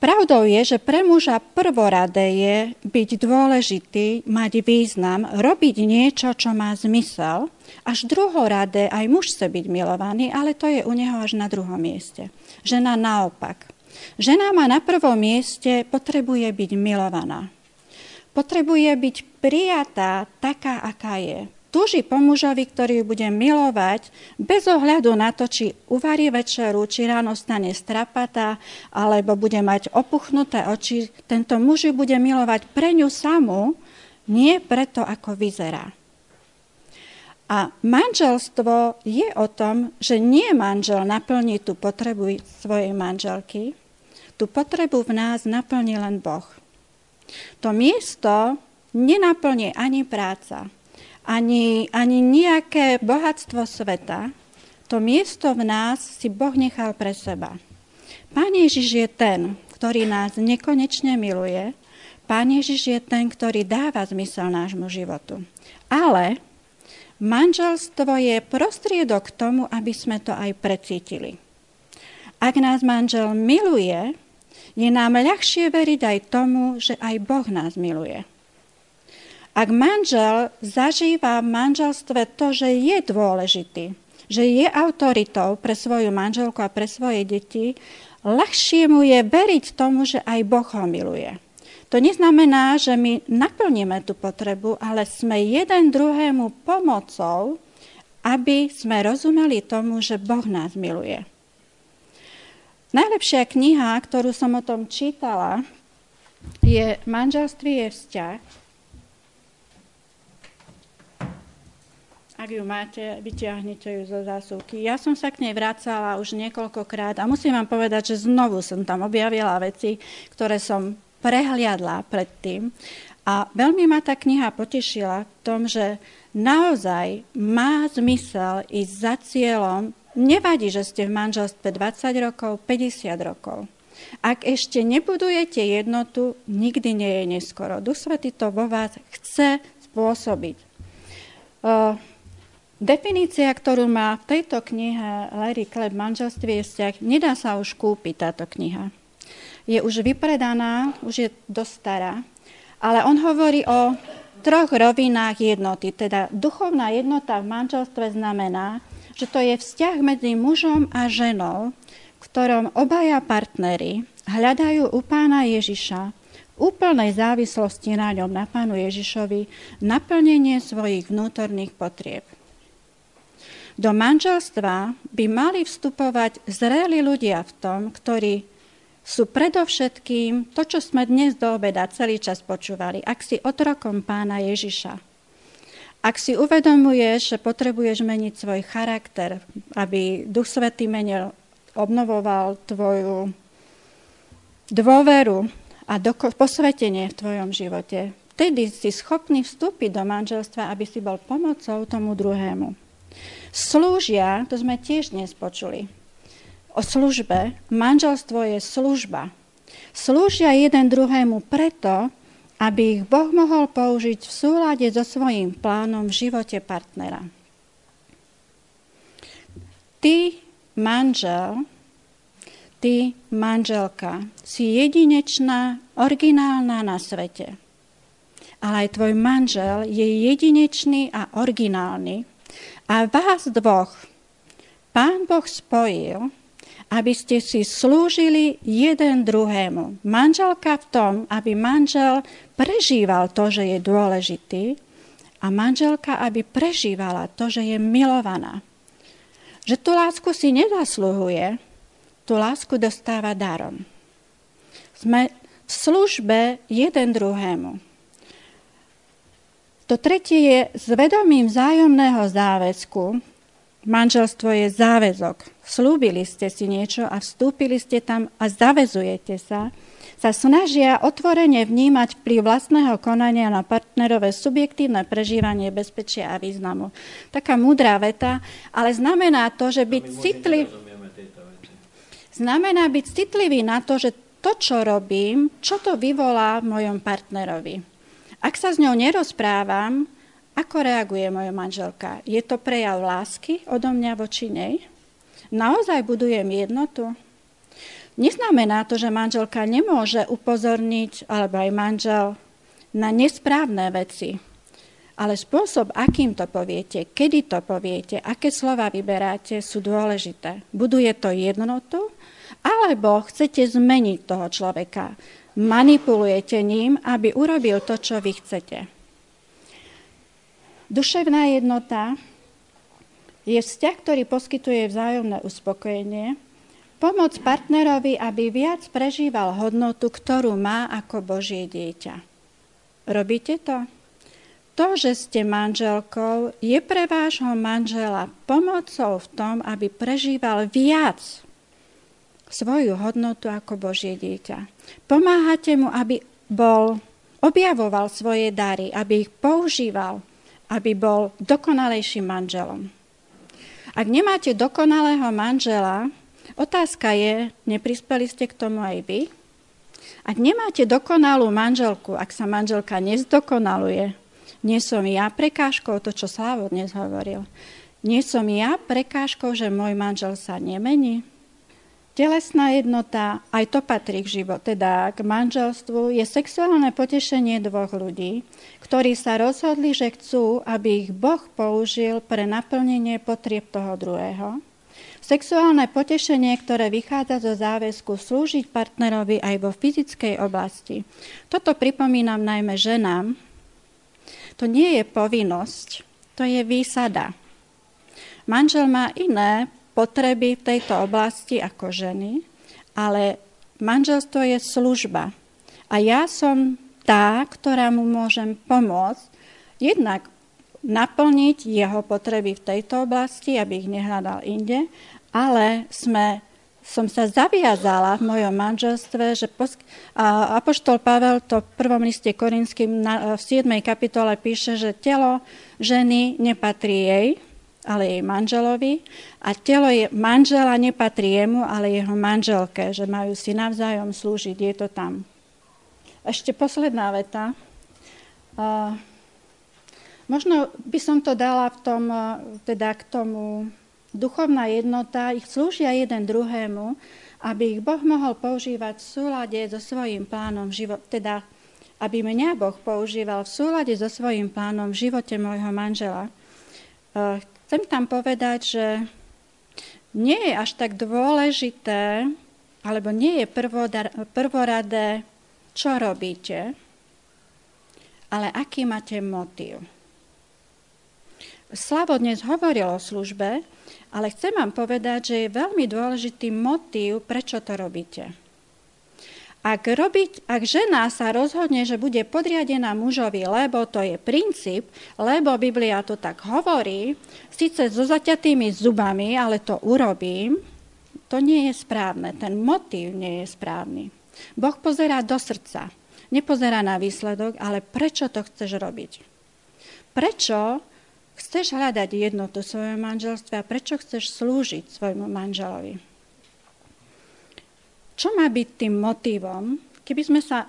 Pravdou je, že pre muža prvoradé je byť dôležitý, mať význam, robiť niečo, čo má zmysel. Až druhoradé aj muž chce byť milovaný, ale to je u neho až na druhom mieste. Žena naopak. Žena má na prvom mieste, potrebuje byť milovaná. Potrebuje byť prijatá taká, aká je. Túži po mužovi, ktorý bude milovať, bez ohľadu na to, či uvarí večeru, či ráno stane strapatá, alebo bude mať opuchnuté oči. Tento muž bude milovať pre ňu samú, nie preto, ako vyzerá. A manželstvo je o tom, že nie manžel naplní tú potrebu svojej manželky, tú potrebu v nás naplní len Boh. To miesto nenaplní ani práca, ani, ani nejaké bohatstvo sveta. To miesto v nás si Boh nechal pre seba. Pán Ježiš je ten, ktorý nás nekonečne miluje. Pán Ježiš je ten, ktorý dáva zmysel nášmu životu. Ale manželstvo je prostriedok k tomu, aby sme to aj precítili. Ak nás manžel miluje, je nám ľahšie veriť aj tomu, že aj Boh nás miluje. Ak manžel zažíva v manželstve to, že je dôležitý, že je autoritou pre svoju manželku a pre svoje deti, ľahšie mu je veriť tomu, že aj Boh ho miluje. To neznamená, že my naplníme tú potrebu, ale sme jeden druhému pomocou, aby sme rozumeli tomu, že Boh nás miluje. Najlepšia kniha, ktorú som o tom čítala, je Manželství je vzťah. Ak ju máte, vyťahnite ju zo zásuvky. Ja som sa k nej vracala už niekoľkokrát a musím vám povedať, že znovu som tam objavila veci, ktoré som prehliadla predtým. A veľmi ma tá kniha potešila v tom, že naozaj má zmysel ísť za cieľom. Nevadí, že ste v manželstve 20 rokov, 50 rokov. Ak ešte nebudujete jednotu, nikdy nie je neskoro. Duch Svety to vo vás chce spôsobiť. Uh, definícia, ktorú má v tejto knihe Larry Kleb manželství je vzťah, nedá sa už kúpiť táto kniha. Je už vypredaná, už je dosť stará, ale on hovorí o troch rovinách jednoty. Teda duchovná jednota v manželstve znamená, že to je vzťah medzi mužom a ženou, v ktorom obaja partnery hľadajú u pána Ježiša úplnej závislosti na ňom, na pánu Ježišovi, naplnenie svojich vnútorných potrieb. Do manželstva by mali vstupovať zreli ľudia v tom, ktorí sú predovšetkým to, čo sme dnes do obeda celý čas počúvali. Ak si otrokom pána Ježiša, ak si uvedomuješ, že potrebuješ meniť svoj charakter, aby Duch Svetý menil, obnovoval tvoju dôveru a doko- posvetenie v tvojom živote, vtedy si schopný vstúpiť do manželstva, aby si bol pomocou tomu druhému. Slúžia, to sme tiež dnes počuli, o službe. Manželstvo je služba. Slúžia jeden druhému preto, aby ich Boh mohol použiť v súlade so svojím plánom v živote partnera. Ty, manžel, ty, manželka, si jedinečná, originálna na svete. Ale aj tvoj manžel je jedinečný a originálny. A vás dvoch Pán Boh spojil aby ste si slúžili jeden druhému. Manželka v tom, aby manžel prežíval to, že je dôležitý a manželka, aby prežívala to, že je milovaná. Že tú lásku si nezasluhuje, tú lásku dostáva darom. Sme v službe jeden druhému. To tretie je s vedomím vzájomného záväzku, Manželstvo je záväzok. Slúbili ste si niečo a vstúpili ste tam a zavezujete sa, sa snažia otvorene vnímať vplyv vlastného konania na partnerové subjektívne prežívanie bezpečia a významu. Taká múdrá veta, ale znamená to, že byť citlivý... Znamená byť citlivý na to, že to, čo robím, čo to vyvolá v mojom partnerovi. Ak sa s ňou nerozprávam, ako reaguje moja manželka? Je to prejav lásky odo mňa voči nej? Naozaj budujem jednotu? Neznamená to, že manželka nemôže upozorniť, alebo aj manžel, na nesprávne veci. Ale spôsob, akým to poviete, kedy to poviete, aké slova vyberáte, sú dôležité. Buduje to jednotu, alebo chcete zmeniť toho človeka. Manipulujete ním, aby urobil to, čo vy chcete. Duševná jednota je vzťah, ktorý poskytuje vzájomné uspokojenie, pomoc partnerovi, aby viac prežíval hodnotu, ktorú má ako Božie dieťa. Robíte to? To, že ste manželkou, je pre vášho manžela pomocou v tom, aby prežíval viac svoju hodnotu ako Božie dieťa. Pomáhate mu, aby bol, objavoval svoje dary, aby ich používal aby bol dokonalejším manželom. Ak nemáte dokonalého manžela, otázka je, neprispeli ste k tomu aj vy? Ak nemáte dokonalú manželku, ak sa manželka nezdokonaluje, nie som ja prekážkou, to čo Slavo dnes hovoril, nie som ja prekážkou, že môj manžel sa nemení? Telesná jednota, aj to patrí k život, teda k manželstvu, je sexuálne potešenie dvoch ľudí, ktorí sa rozhodli, že chcú, aby ich Boh použil pre naplnenie potrieb toho druhého. Sexuálne potešenie, ktoré vychádza zo záväzku slúžiť partnerovi aj vo fyzickej oblasti. Toto pripomínam najmä ženám. To nie je povinnosť, to je výsada. Manžel má iné potreby v tejto oblasti ako ženy, ale manželstvo je služba. A ja som tá, ktorá mu môžem pomôcť jednak naplniť jeho potreby v tejto oblasti, aby ich nehľadal inde, ale sme som sa zaviazala v mojom manželstve, že posk- a Apoštol Pavel to v prvom liste Korinským v 7. kapitole píše, že telo ženy nepatrí jej, ale jej manželovi a telo je, manžela nepatrí jemu, ale jeho manželke, že majú si navzájom slúžiť, je to tam. Ešte posledná veta. Uh, možno by som to dala v tom, teda k tomu duchovná jednota, ich slúžia jeden druhému, aby ich Boh mohol používať v súlade so svojím plánom života, teda aby mňa Boh používal v súlade so svojím plánom v živote môjho manžela. Chcem tam povedať, že nie je až tak dôležité, alebo nie je prvoradé, čo robíte, ale aký máte motív. Slavo dnes hovoril o službe, ale chcem vám povedať, že je veľmi dôležitý motív, prečo to robíte. Ak, robiť, ak žena sa rozhodne, že bude podriadená mužovi, lebo to je princíp, lebo Biblia to tak hovorí, síce so zaťatými zubami, ale to urobím, to nie je správne. Ten motív nie je správny. Boh pozerá do srdca. Nepozerá na výsledok, ale prečo to chceš robiť? Prečo chceš hľadať jednotu v svojom a prečo chceš slúžiť svojmu manželovi. Čo má byť tým motivom? Keby sme sa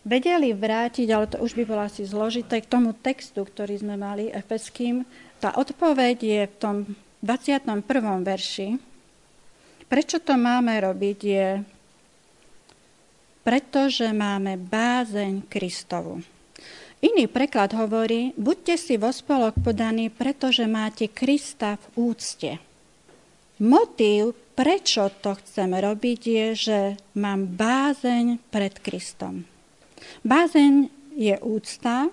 vedeli vrátiť, ale to už by bolo asi zložité, k tomu textu, ktorý sme mali efeským, tá odpoveď je v tom 21. verši. Prečo to máme robiť je pretože máme bázeň Kristovu. Iný preklad hovorí, buďte si vo spolok podaní, pretože máte Krista v úcte. Motív, prečo to chcem robiť, je, že mám bázeň pred Kristom. Bázeň je úcta,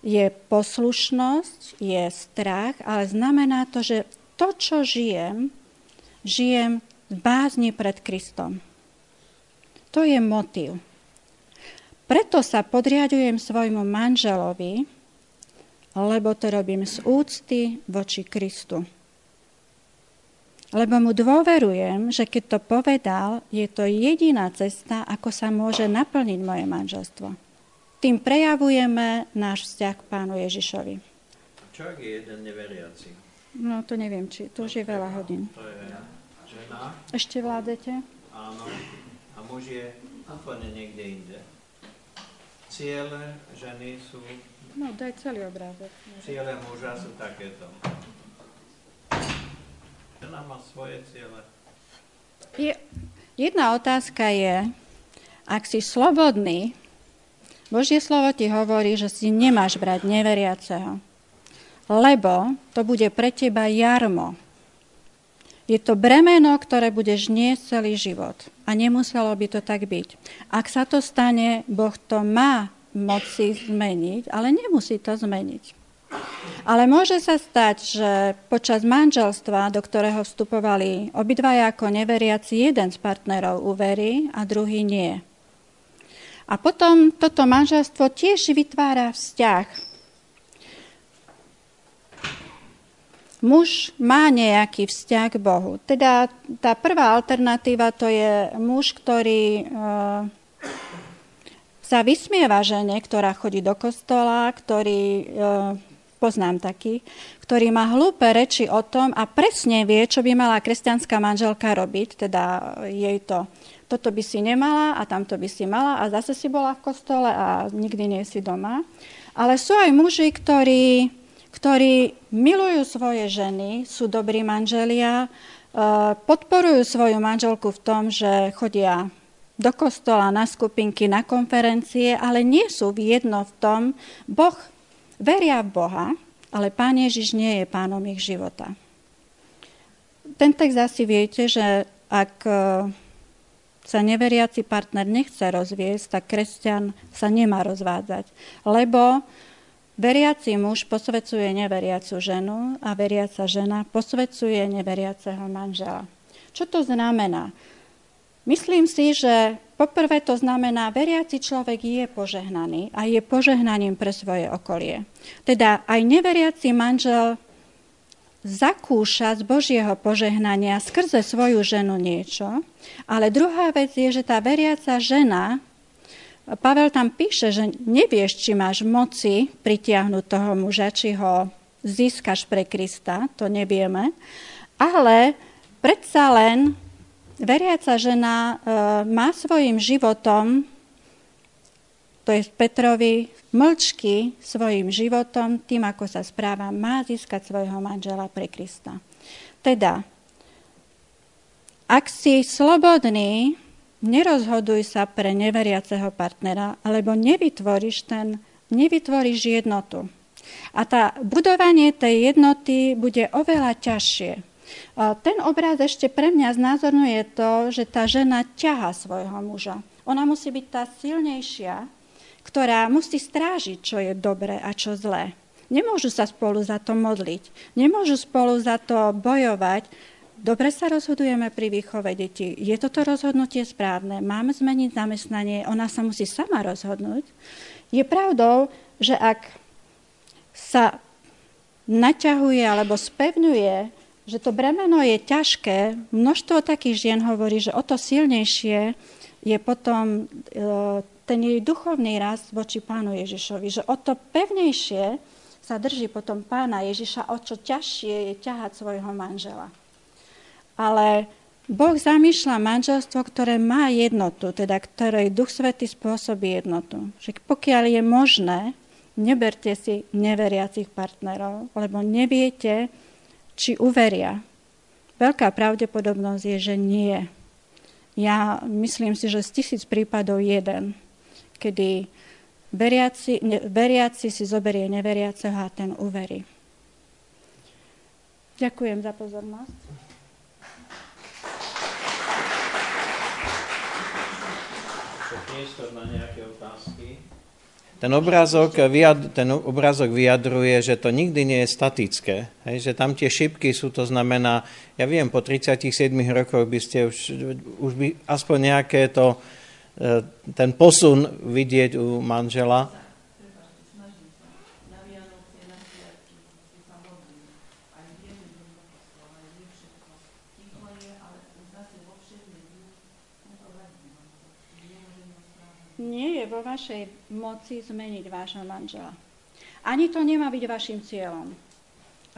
je poslušnosť, je strach, ale znamená to, že to, čo žijem, žijem v bázni pred Kristom. To je motív. Preto sa podriadujem svojmu manželovi, lebo to robím z úcty voči Kristu. Lebo mu dôverujem, že keď to povedal, je to jediná cesta, ako sa môže naplniť moje manželstvo. Tým prejavujeme náš vzťah k pánu Ježišovi. Čo ak je jeden neveriaci? No to neviem, či to už je veľa hodín. To je žena. Ešte vládete? Áno. A muž je úplne niekde inde ciele ženy sú... No, daj celý obrázok. Ciele muža sú takéto. Žena má svoje ciele. Je, jedna otázka je, ak si slobodný, Božie slovo ti hovorí, že si nemáš brať neveriaceho, lebo to bude pre teba jarmo. Je to bremeno, ktoré budeš niesť celý život. A nemuselo by to tak byť. Ak sa to stane, Boh to má moci zmeniť, ale nemusí to zmeniť. Ale môže sa stať, že počas manželstva, do ktorého vstupovali obidvaja ako neveriaci, jeden z partnerov uverí a druhý nie. A potom toto manželstvo tiež vytvára vzťah muž má nejaký vzťah k Bohu. Teda tá prvá alternatíva to je muž, ktorý e, sa vysmieva žene, ktorá chodí do kostola, ktorý, e, poznám taký, ktorý má hlúpe reči o tom a presne vie, čo by mala kresťanská manželka robiť, teda jej to toto by si nemala a tamto by si mala a zase si bola v kostole a nikdy nie si doma. Ale sú aj muži, ktorí ktorí milujú svoje ženy, sú dobrí manželia, e, podporujú svoju manželku v tom, že chodia do kostola, na skupinky, na konferencie, ale nie sú v jedno v tom, Boh veria v Boha, ale Pán Ježiš nie je pánom ich života. Ten text asi viete, že ak e, sa neveriaci partner nechce rozviesť, tak kresťan sa nemá rozvádzať, lebo Veriaci muž posvecuje neveriacu ženu a veriaca žena posvecuje neveriaceho manžela. Čo to znamená? Myslím si, že poprvé to znamená, veriaci človek je požehnaný a je požehnaním pre svoje okolie. Teda aj neveriaci manžel zakúša z Božieho požehnania skrze svoju ženu niečo, ale druhá vec je, že tá veriaca žena, Pavel tam píše, že nevieš, či máš moci pritiahnuť toho muža, či ho získaš pre Krista, to nevieme, ale predsa len veriaca žena e, má svojim životom, to je Petrovi, mlčky svojim životom, tým, ako sa správa, má získať svojho manžela pre Krista. Teda, ak si slobodný, nerozhoduj sa pre neveriaceho partnera, alebo nevytvoríš, ten, nevytvoríš jednotu. A tá budovanie tej jednoty bude oveľa ťažšie. Ten obraz ešte pre mňa znázorňuje to, že tá žena ťaha svojho muža. Ona musí byť tá silnejšia, ktorá musí strážiť, čo je dobré a čo zlé. Nemôžu sa spolu za to modliť, nemôžu spolu za to bojovať. Dobre sa rozhodujeme pri výchove detí. Je toto rozhodnutie správne? Máme zmeniť zamestnanie? Ona sa musí sama rozhodnúť. Je pravdou, že ak sa naťahuje alebo spevňuje, že to bremeno je ťažké, množstvo takých žien hovorí, že o to silnejšie je potom e, ten jej duchovný rast voči pánu Ježišovi, že o to pevnejšie sa drží potom pána Ježiša, o čo ťažšie je ťahať svojho manžela. Ale Boh zamýšľa manželstvo, ktoré má jednotu, teda ktorej Duch Svety spôsobí jednotu. Že pokiaľ je možné, neberte si neveriacich partnerov, lebo neviete, či uveria. Veľká pravdepodobnosť je, že nie. Ja myslím si, že z tisíc prípadov jeden kedy veriaci, ne, veriaci si zoberie neveriaceho a ten uverí. Ďakujem za pozornosť. Ten obrázok, ten obrázok vyjadruje, že to nikdy nie je statické. Hej, že tam tie šipky sú, to znamená, ja viem, po 37 rokoch by ste už, už by aspoň nejaké to E, ten posun vidieť u manžela. Nie je vo vašej moci zmeniť vášho manžela. Ani to nemá byť vašim cieľom.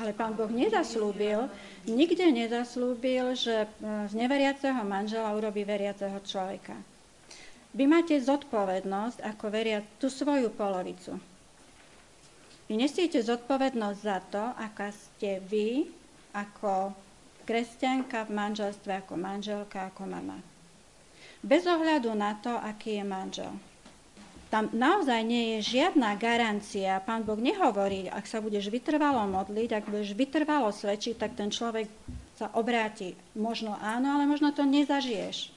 Ale pán Boh nezaslúbil, nikde nezaslúbil, že e, z neveriaceho manžela urobí veriaceho človeka. Vy máte zodpovednosť, ako veria, tú svoju polovicu. Vy nesiete zodpovednosť za to, aká ste vy, ako kresťanka v manželstve, ako manželka, ako mama. Bez ohľadu na to, aký je manžel. Tam naozaj nie je žiadna garancia. Pán Boh nehovorí, ak sa budeš vytrvalo modliť, ak budeš vytrvalo svedčiť, tak ten človek sa obráti. Možno áno, ale možno to nezažiješ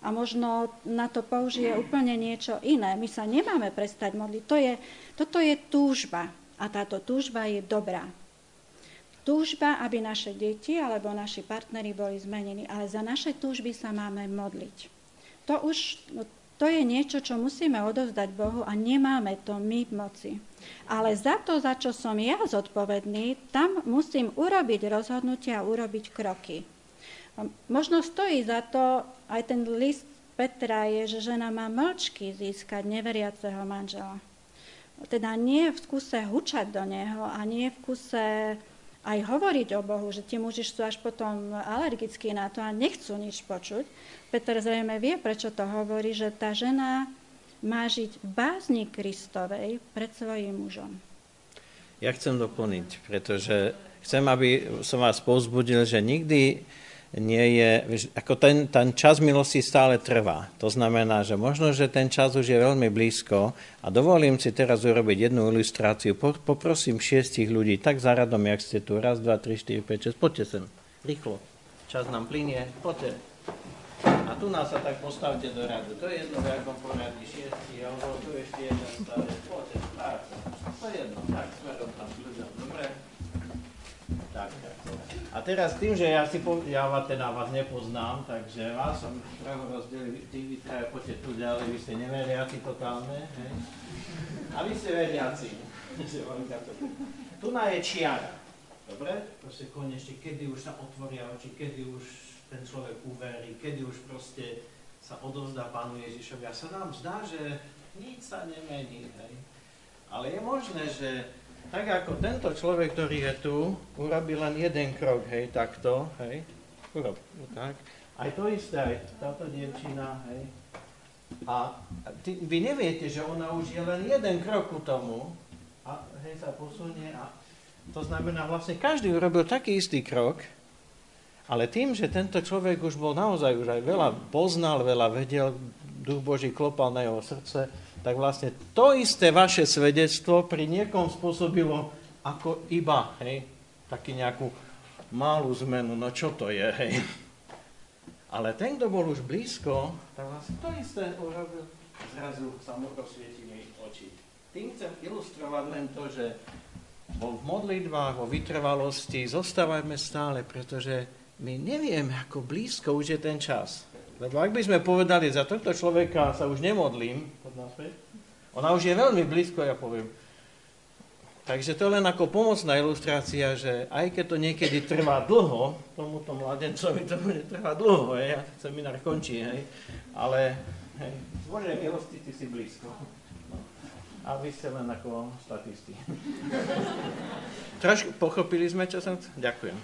a možno na to použije úplne niečo iné. My sa nemáme prestať modliť. To je, toto je túžba a táto túžba je dobrá. Túžba, aby naše deti alebo naši partneri boli zmenení, ale za naše túžby sa máme modliť. To už no, to je niečo, čo musíme odovzdať Bohu a nemáme to my v moci. Ale za to, za čo som ja zodpovedný, tam musím urobiť rozhodnutia a urobiť kroky. Možno stojí za to aj ten list Petra je, že žena má mlčky získať neveriaceho manžela. Teda nie v kuse hučať do neho a nie v kuse aj hovoriť o Bohu, že tie muži sú až potom alergickí na to a nechcú nič počuť. Peter zrejme vie, prečo to hovorí, že tá žena má žiť v bázni Kristovej pred svojim mužom. Ja chcem doplniť, pretože chcem, aby som vás povzbudil, že nikdy nie je, ako ten, ten čas milosti stále trvá. To znamená, že možno, že ten čas už je veľmi blízko a dovolím si teraz urobiť jednu ilustráciu. Poprosím šiestich ľudí, tak za radom, jak ste tu. Raz, dva, tri, štyri, päť, šesť. Poďte sem. Rýchlo. Čas nám plinie. Poďte. A tu nás sa tak postavte do radu. To je jedno, v akom poradí šiesti, alebo tu ešte jeden stále. Poďte. Tak. To je jedno. Tak, smerom tam ľuďom. Dobre. Tak, tak. A teraz tým, že ja, si po, ja vás, teda vás nepoznám, takže vás som trochu rozdelil, tí vy traja poďte tu ďalej, vy ste neveriaci totálne, hej? A vy ste veriaci. tu na je čiara. Dobre? Proste konečne, kedy už sa otvoria oči, kedy už ten človek uverí, kedy už proste sa odovzdá Pánu Ježišovi. A sa nám zdá, že nič sa nemení. Hej. Ale je možné, že tak ako tento človek, ktorý je tu, urobí len jeden krok, hej, takto, hej, urob, tak. Aj to isté, aj táto dievčina, hej. A ty, vy neviete, že ona už je len jeden krok ku tomu a hej, sa posunie a to znamená vlastne každý urobil taký istý krok, ale tým, že tento človek už bol naozaj už aj veľa poznal, veľa vedel, duch Boží klopal na jeho srdce, tak vlastne to isté vaše svedectvo pri niekom spôsobilo ako iba, hej, taký nejakú malú zmenu, no čo to je, hej. Ale ten, kto bol už blízko, tak vlastne to isté urobil, zrazu sa mu oči. Tým chcem ilustrovať len to, že vo v modlitbách, vo vytrvalosti zostávajme stále, pretože my nevieme, ako blízko už je ten čas. Lebo ak by sme povedali, za tohto človeka sa už nemodlím, ona už je veľmi blízko, ja poviem. Takže to je len ako pomocná ilustrácia, že aj keď to niekedy trvá dlho, tomuto mladencovi to bude trvať dlho, hej, a seminár končí, hej, ale hej, z Božej milosti ty si blízko. No. A vy ste len ako statisti. Trošku pochopili sme, čo som? Ďakujem.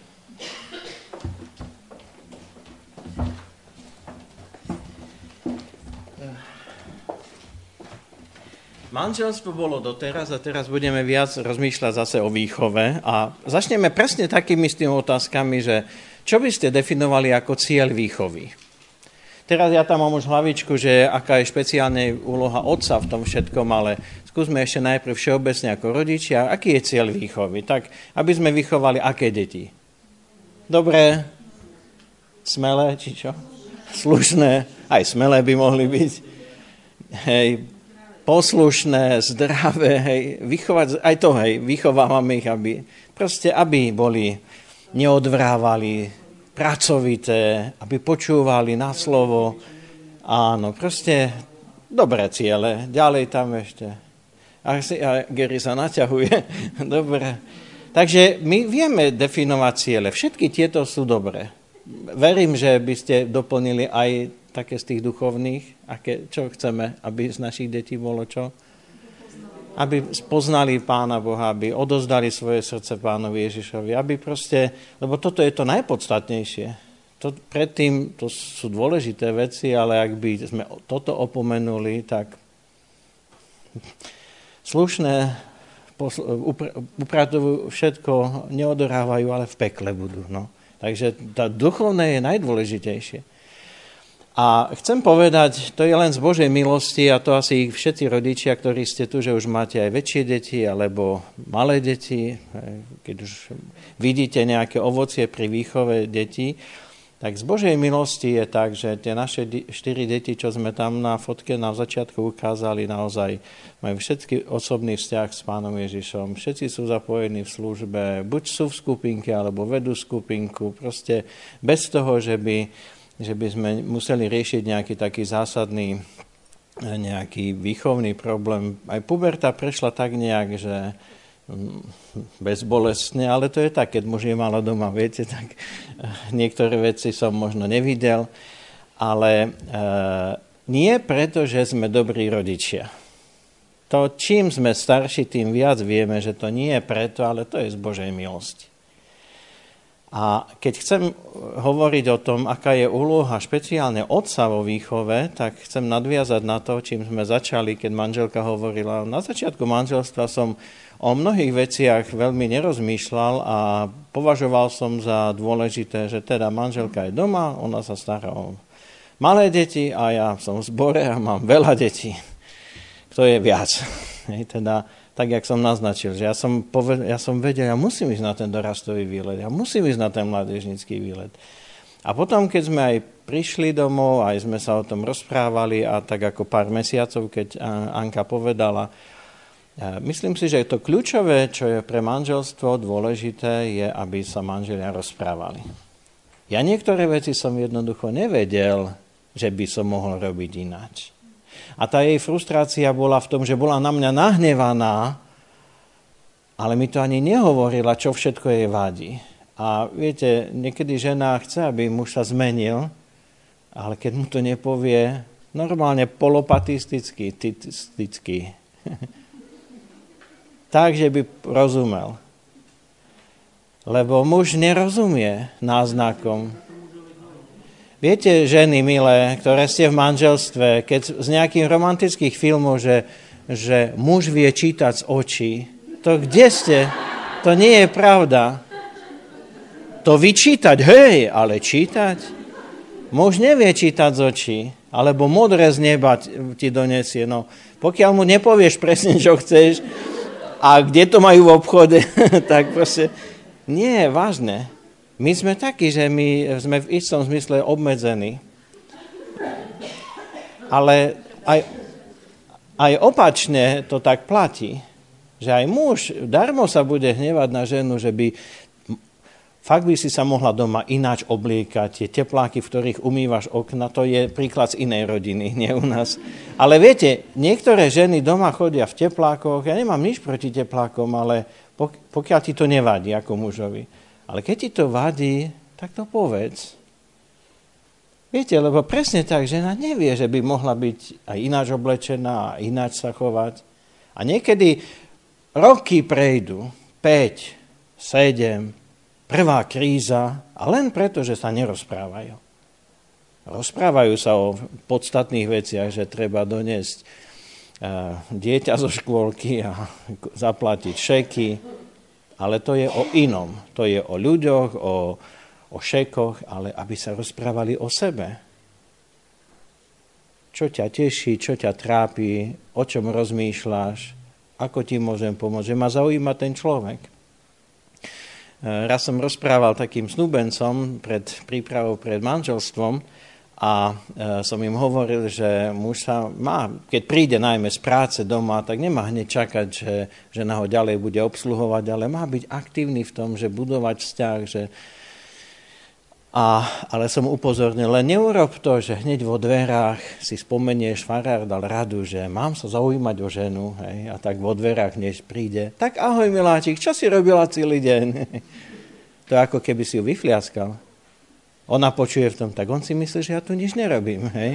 Manželstvo bolo doteraz a teraz budeme viac rozmýšľať zase o výchove a začneme presne takými s tými otázkami, že čo by ste definovali ako cieľ výchovy? Teraz ja tam mám už hlavičku, že aká je špeciálna úloha otca v tom všetkom, ale skúsme ešte najprv všeobecne ako rodičia, aký je cieľ výchovy? Tak, aby sme vychovali aké deti? Dobré, smelé, či čo? Slušné, aj smelé by mohli byť. Hej, poslušné, zdravé, hej, vychovať, aj to, hej, vychovávame ich, aby, proste, aby boli, neodvrávali, pracovité, aby počúvali na slovo. Áno, proste dobré ciele. Ďalej tam ešte. A, a Gary sa naťahuje. Dobre. Takže my vieme definovať ciele. Všetky tieto sú dobré. Verím, že by ste doplnili aj také z tých duchovných, aké, čo chceme, aby z našich detí bolo čo? Aby spoznali Pána Boha, aby odozdali svoje srdce Pánovi Ježišovi, aby proste, lebo toto je to najpodstatnejšie. To, predtým to sú dôležité veci, ale ak by sme toto opomenuli, tak slušné upratovujú všetko, neodorávajú, ale v pekle budú. No. Takže tá duchovné je najdôležitejšie. A chcem povedať, to je len z Božej milosti a to asi všetci rodičia, ktorí ste tu, že už máte aj väčšie deti alebo malé deti, keď už vidíte nejaké ovocie pri výchove detí, tak z Božej milosti je tak, že tie naše štyri deti, čo sme tam na fotke na začiatku ukázali, naozaj majú všetky osobný vzťah s Pánom Ježišom. Všetci sú zapojení v službe, buď sú v skupinke, alebo vedú skupinku. Proste bez toho, že by že by sme museli riešiť nejaký taký zásadný nejaký výchovný problém. Aj puberta prešla tak nejak, že mm, bezbolestne, ale to je tak, keď muž je malo doma, viete, tak eh, niektoré veci som možno nevidel, ale e, nie preto, že sme dobrí rodičia. To, čím sme starší, tým viac vieme, že to nie je preto, ale to je z Božej milosti. A keď chcem hovoriť o tom, aká je úloha špeciálne otca vo výchove, tak chcem nadviazať na to, čím sme začali, keď manželka hovorila. Na začiatku manželstva som o mnohých veciach veľmi nerozmýšľal a považoval som za dôležité, že teda manželka je doma, ona sa stará o malé deti a ja som v zbore a mám veľa detí. Kto je viac? Hej, teda tak, jak som naznačil, že ja som, poved- ja som vedel, ja musím ísť na ten dorastový výlet, ja musím ísť na ten mládežnický výlet. A potom, keď sme aj prišli domov, aj sme sa o tom rozprávali a tak ako pár mesiacov, keď Anka povedala, myslím si, že to kľúčové, čo je pre manželstvo dôležité, je, aby sa manželia rozprávali. Ja niektoré veci som jednoducho nevedel, že by som mohol robiť ináč. A tá jej frustrácia bola v tom, že bola na mňa nahnevaná, ale mi to ani nehovorila, čo všetko jej vadí. A viete, niekedy žena chce, aby muž sa zmenil, ale keď mu to nepovie, normálne polopatisticky, tisticky. tak, že by rozumel. Lebo muž nerozumie náznakom. Viete, ženy milé, ktoré ste v manželstve, keď z nejakých romantických filmov, že, že muž vie čítať z očí, to kde ste? To nie je pravda. To vyčítať, hej, ale čítať? Muž nevie čítať z očí, alebo modré z neba ti donesie. No, pokiaľ mu nepovieš presne, čo chceš a kde to majú v obchode, tak proste nie vážne. My sme takí, že my sme v istom zmysle obmedzení. Ale aj, aj opačne to tak platí. Že aj muž darmo sa bude hnevať na ženu, že by fakt by si sa mohla doma ináč obliekať, tie tepláky, v ktorých umývaš okna, to je príklad z inej rodiny, nie u nás. Ale viete, niektoré ženy doma chodia v teplákoch, ja nemám nič proti teplákom, ale pokiaľ ti to nevadí ako mužovi. Ale keď ti to vadí, tak to povedz. Viete, lebo presne tak, žena nevie, že by mohla byť aj ináč oblečená a ináč sa chovať. A niekedy Roky prejdú, 5, 7, prvá kríza a len preto, že sa nerozprávajú. Rozprávajú sa o podstatných veciach, že treba doniesť eh, dieťa zo škôlky a zaplatiť šeky, ale to je o inom. To je o ľuďoch, o, o šekoch, ale aby sa rozprávali o sebe. Čo ťa teší, čo ťa trápi, o čom rozmýšľaš, ako ti môžem pomôcť, že ma zaujíma ten človek. E, raz som rozprával takým snúbencom pred prípravou pred manželstvom a e, som im hovoril, že muž sa má, keď príde najmä z práce doma, tak nemá hneď čakať, že žena ho ďalej bude obsluhovať, ale má byť aktívny v tom, že budovať vzťah, že a, ale som upozornil, len neurob to, že hneď vo dverách si spomenieš, farár dal radu, že mám sa zaujímať o ženu, hej, a tak vo dverách než príde. Tak ahoj miláčik, čo si robila celý deň? to je ako keby si ju vyfliaskal. Ona počuje v tom, tak on si myslí, že ja tu nič nerobím, hej.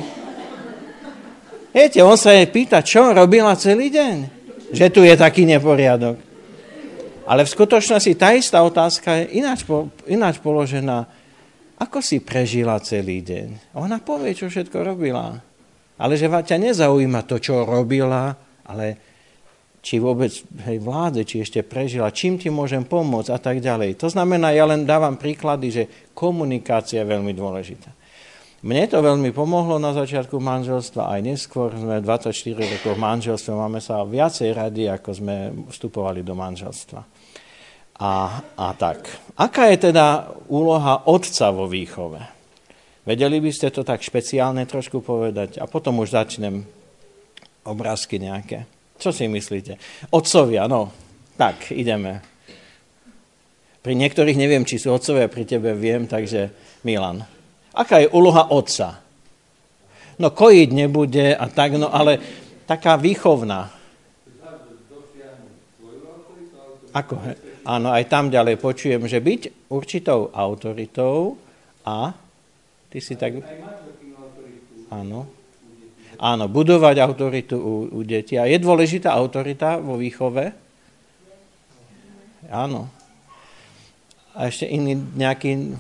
Viete, on sa jej pýta, čo robila celý deň? Že tu je taký neporiadok. Ale v skutočnosti tá istá otázka je ináč, ináč položená ako si prežila celý deň? Ona povie, čo všetko robila. Ale že ťa nezaujíma to, čo robila, ale či vôbec hej, vládze, či ešte prežila, čím ti môžem pomôcť a tak ďalej. To znamená, ja len dávam príklady, že komunikácia je veľmi dôležitá. Mne to veľmi pomohlo na začiatku manželstva, aj neskôr sme 24 rokov v manželstve, máme sa viacej rady, ako sme vstupovali do manželstva a, a tak. Aká je teda úloha otca vo výchove? Vedeli by ste to tak špeciálne trošku povedať? A potom už začnem obrázky nejaké. Čo si myslíte? Otcovia, no. Tak, ideme. Pri niektorých neviem, či sú otcovia, pri tebe viem, takže Milan. Aká je úloha otca? No kojiť nebude a tak, no ale taká výchovná. Ako? Áno, aj tam ďalej počujem, že byť určitou autoritou a ty si tak... Áno. Áno, budovať autoritu u, u detí. A je dôležitá autorita vo výchove? Áno. A ešte iný nejaký,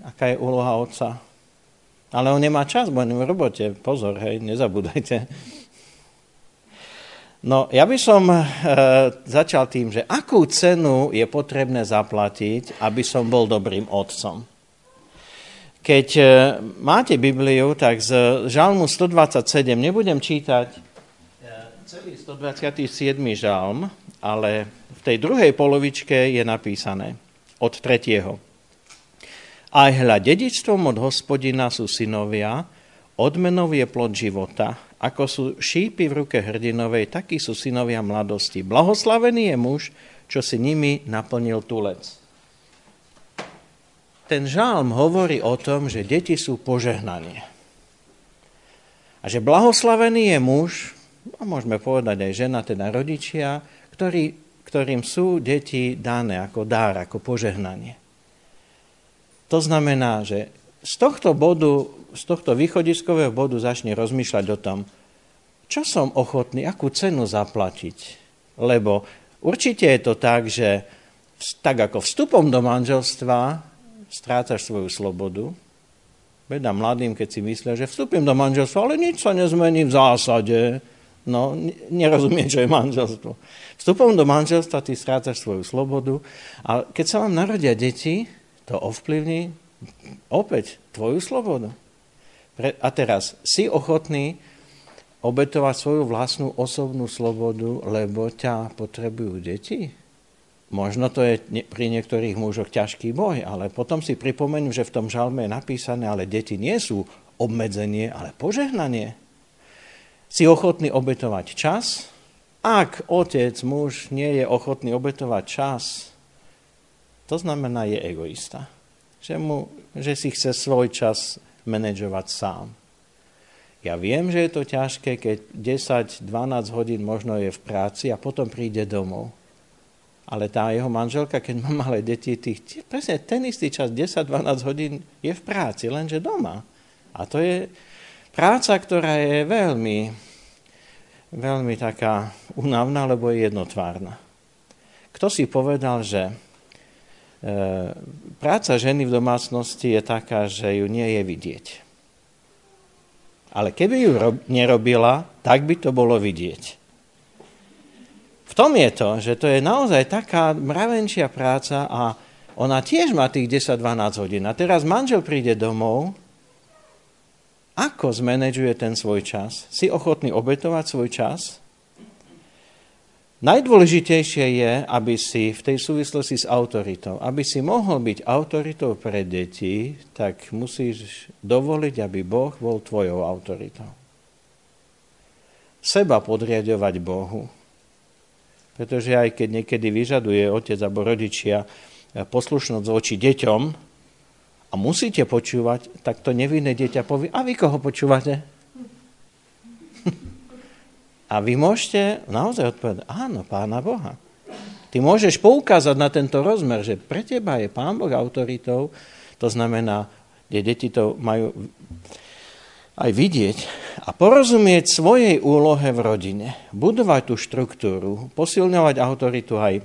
aká je úloha otca? Ale on nemá čas, bo v robote. Pozor, hej, nezabúdajte. No, ja by som e, začal tým, že akú cenu je potrebné zaplatiť, aby som bol dobrým otcom. Keď e, máte Bibliu, tak z žalmu 127, nebudem čítať e, celý 127. žalm, ale v tej druhej polovičke je napísané od tretieho. Aj hľa, dedičstvom od hospodina sú synovia, odmenov je plod života, ako sú šípy v ruke hrdinovej, takí sú synovia mladosti. Blahoslavený je muž, čo si nimi naplnil tulec. Ten žálm hovorí o tom, že deti sú požehnanie. A že blahoslavený je muž, a môžeme povedať aj žena, teda rodičia, ktorí, ktorým sú deti dané ako dár, ako požehnanie. To znamená, že z tohto bodu, z tohto východiskového bodu začne rozmýšľať o tom, čo som ochotný, akú cenu zaplatiť. Lebo určite je to tak, že tak ako vstupom do manželstva strácaš svoju slobodu, Veda mladým, keď si myslia, že vstúpim do manželstva, ale nič sa nezmení v zásade. No, nerozumie, čo je manželstvo. Vstupom do manželstva ty strácaš svoju slobodu a keď sa vám narodia deti, to ovplyvní opäť tvoju slobodu. A teraz si ochotný obetovať svoju vlastnú osobnú slobodu, lebo ťa potrebujú deti? Možno to je pri niektorých mužoch ťažký boj, ale potom si pripomeniem, že v tom žalme je napísané, ale deti nie sú obmedzenie, ale požehnanie. Si ochotný obetovať čas? Ak otec, muž nie je ochotný obetovať čas, to znamená, je egoista. Že, mu, že si chce svoj čas manažovať sám. Ja viem, že je to ťažké, keď 10-12 hodín možno je v práci a potom príde domov ale tá jeho manželka, keď má malé deti, tých, presne ten istý čas, 10-12 hodín, je v práci, lenže doma. A to je práca, ktorá je veľmi, veľmi taká unavná, lebo je jednotvárna. Kto si povedal, že e, práca ženy v domácnosti je taká, že ju nie je vidieť. Ale keby ju rob, nerobila, tak by to bolo vidieť. V tom je to, že to je naozaj taká mravenčia práca a ona tiež má tých 10-12 hodín. A teraz manžel príde domov, ako zmanéžuje ten svoj čas? Si ochotný obetovať svoj čas? Najdôležitejšie je, aby si v tej súvislosti s autoritou, aby si mohol byť autoritou pre deti, tak musíš dovoliť, aby Boh bol tvojou autoritou. Seba podriadovať Bohu, pretože aj keď niekedy vyžaduje otec alebo rodičia eh, poslušnosť voči deťom a musíte počúvať, tak to nevinné dieťa povie, a vy koho počúvate? a vy môžete naozaj odpovedať, áno, pána Boha. Ty môžeš poukázať na tento rozmer, že pre teba je pán Boh autoritou, to znamená, že deti to majú aj vidieť a porozumieť svojej úlohe v rodine, budovať tú štruktúru, posilňovať autoritu aj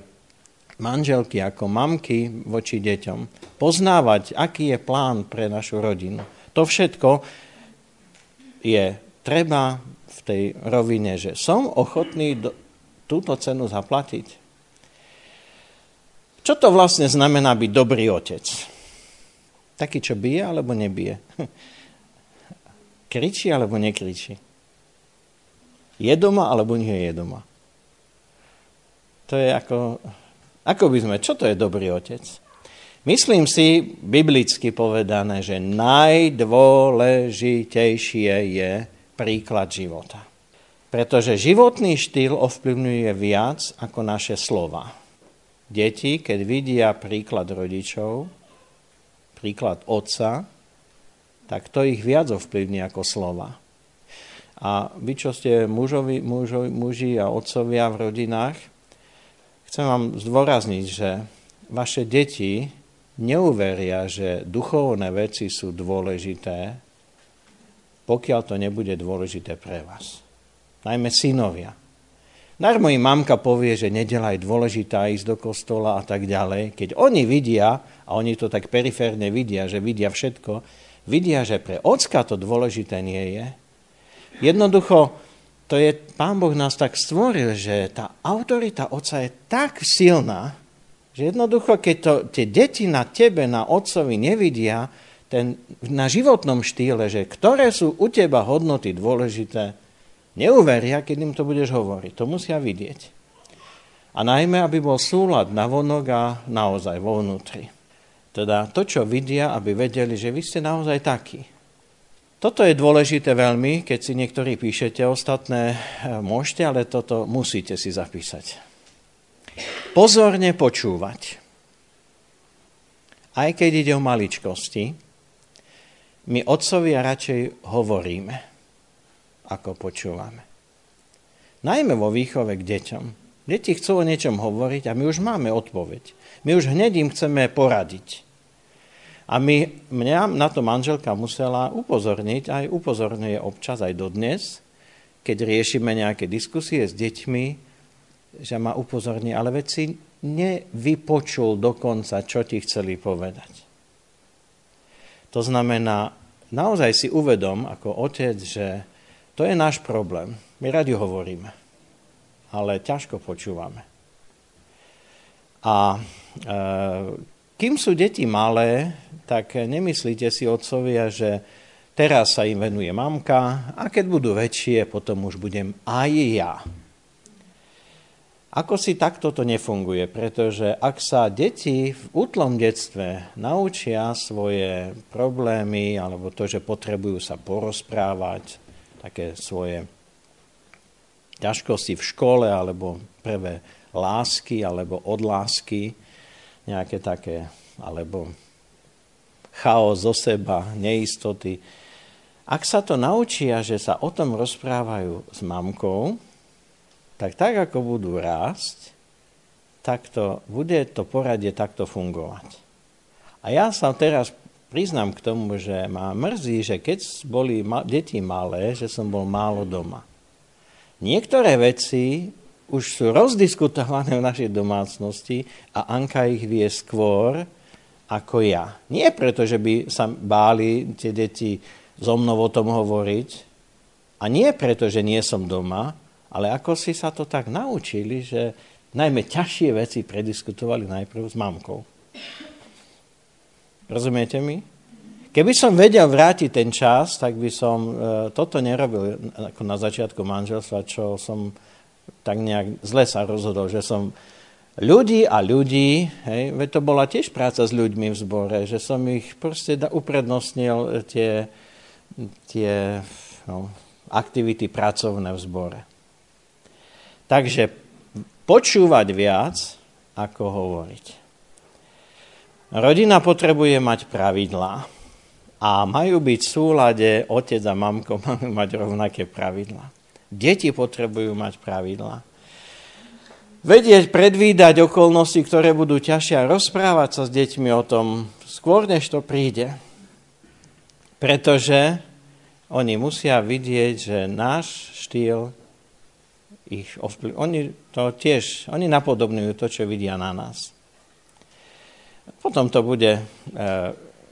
manželky ako mamky voči deťom, poznávať, aký je plán pre našu rodinu. To všetko je treba v tej rovine, že som ochotný do, túto cenu zaplatiť. Čo to vlastne znamená byť dobrý otec? Taký, čo bije alebo nebije? Kričí alebo nekričí? Je doma alebo nie je doma? To je ako, ako by sme, čo to je dobrý otec? Myslím si, biblicky povedané, že najdôležitejšie je príklad života. Pretože životný štýl ovplyvňuje viac ako naše slova. Deti, keď vidia príklad rodičov, príklad otca, tak to ich viac ovplyvní ako slova. A vy, čo ste mužovi, mužovi, muži a otcovia v rodinách, chcem vám zdôrazniť, že vaše deti neuveria, že duchovné veci sú dôležité, pokiaľ to nebude dôležité pre vás. Najmä synovia. Darmo im mamka povie, že nedela je dôležitá ísť do kostola a tak ďalej. Keď oni vidia, a oni to tak periférne vidia, že vidia všetko, vidia, že pre ocka to dôležité nie je. Jednoducho, to je, pán Boh nás tak stvoril, že tá autorita otca je tak silná, že jednoducho, keď to, tie deti na tebe, na otcovi nevidia, ten, na životnom štýle, že ktoré sú u teba hodnoty dôležité, neuveria, keď im to budeš hovoriť. To musia vidieť. A najmä, aby bol súlad na vonok a naozaj vo vnútri. Teda to, čo vidia, aby vedeli, že vy ste naozaj takí. Toto je dôležité veľmi, keď si niektorí píšete, ostatné e, môžete, ale toto musíte si zapísať. Pozorne počúvať. Aj keď ide o maličkosti, my otcovia radšej hovoríme, ako počúvame. Najmä vo výchove k deťom. Deti chcú o niečom hovoriť a my už máme odpoveď. My už hneď im chceme poradiť. A my, mňa na to manželka musela upozorniť, aj upozorňuje občas, aj dodnes, keď riešime nejaké diskusie s deťmi, že ma upozorní, ale veď si nevypočul dokonca, čo ti chceli povedať. To znamená, naozaj si uvedom ako otec, že to je náš problém. My radi hovoríme ale ťažko počúvame. A kým sú deti malé, tak nemyslíte si, otcovia, že teraz sa im venuje mamka a keď budú väčšie, potom už budem aj ja. Ako si takto to nefunguje? Pretože ak sa deti v útlom detstve naučia svoje problémy alebo to, že potrebujú sa porozprávať, také svoje ťažkosti v škole, alebo prvé lásky, alebo odlásky, nejaké také, alebo chaos zo seba, neistoty. Ak sa to naučia, že sa o tom rozprávajú s mamkou, tak tak, ako budú rásť, tak to, bude to poradie takto fungovať. A ja sa teraz priznám k tomu, že ma mrzí, že keď boli deti malé, že som bol málo doma. Niektoré veci už sú rozdiskutované v našej domácnosti a Anka ich vie skôr ako ja. Nie preto, že by sa báli tie deti so mnou o tom hovoriť a nie preto, že nie som doma, ale ako si sa to tak naučili, že najmä ťažšie veci prediskutovali najprv s mamkou. Rozumiete mi? Keby som vedel vrátiť ten čas, tak by som e, toto nerobil ako na začiatku manželstva, čo som tak nejak zle sa rozhodol, že som ľudí a ľudí, hej, veď to bola tiež práca s ľuďmi v zbore, že som ich proste uprednostnil tie, tie no, aktivity pracovné v zbore. Takže počúvať viac, ako hovoriť. Rodina potrebuje mať pravidlá a majú byť v súlade, otec a mamko majú mať rovnaké pravidla. Deti potrebujú mať pravidla. Vedieť, predvídať okolnosti, ktoré budú ťažšie a rozprávať sa s deťmi o tom skôr, než to príde. Pretože oni musia vidieť, že náš štýl ich ovplyv... Oni to tiež, oni napodobňujú to, čo vidia na nás. Potom to bude e,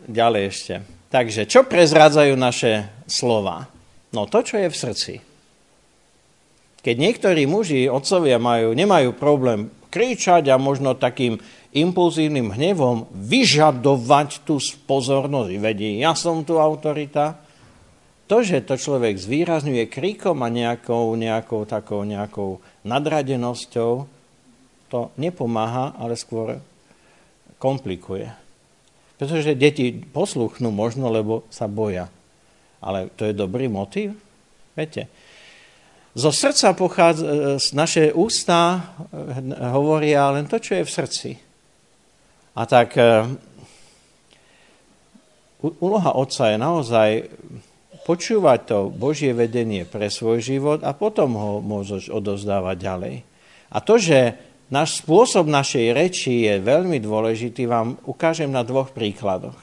ďalej ešte. Takže čo prezrádzajú naše slova? No to, čo je v srdci. Keď niektorí muži, otcovia majú, nemajú problém kričať a možno takým impulzívnym hnevom vyžadovať tú pozornosť, vedí, ja som tu autorita, to, že to človek zvýrazňuje kríkom a nejakou, nejakou takou nejakou nadradenosťou, to nepomáha, ale skôr komplikuje. Pretože deti posluchnú možno, lebo sa boja. Ale to je dobrý motiv? Viete, zo srdca pochádza, e, z naše ústa e, hovoria len to, čo je v srdci. A tak e, úloha otca je naozaj počúvať to Božie vedenie pre svoj život a potom ho môžeš odozdávať ďalej. A to, že Náš spôsob našej reči je veľmi dôležitý, vám ukážem na dvoch príkladoch.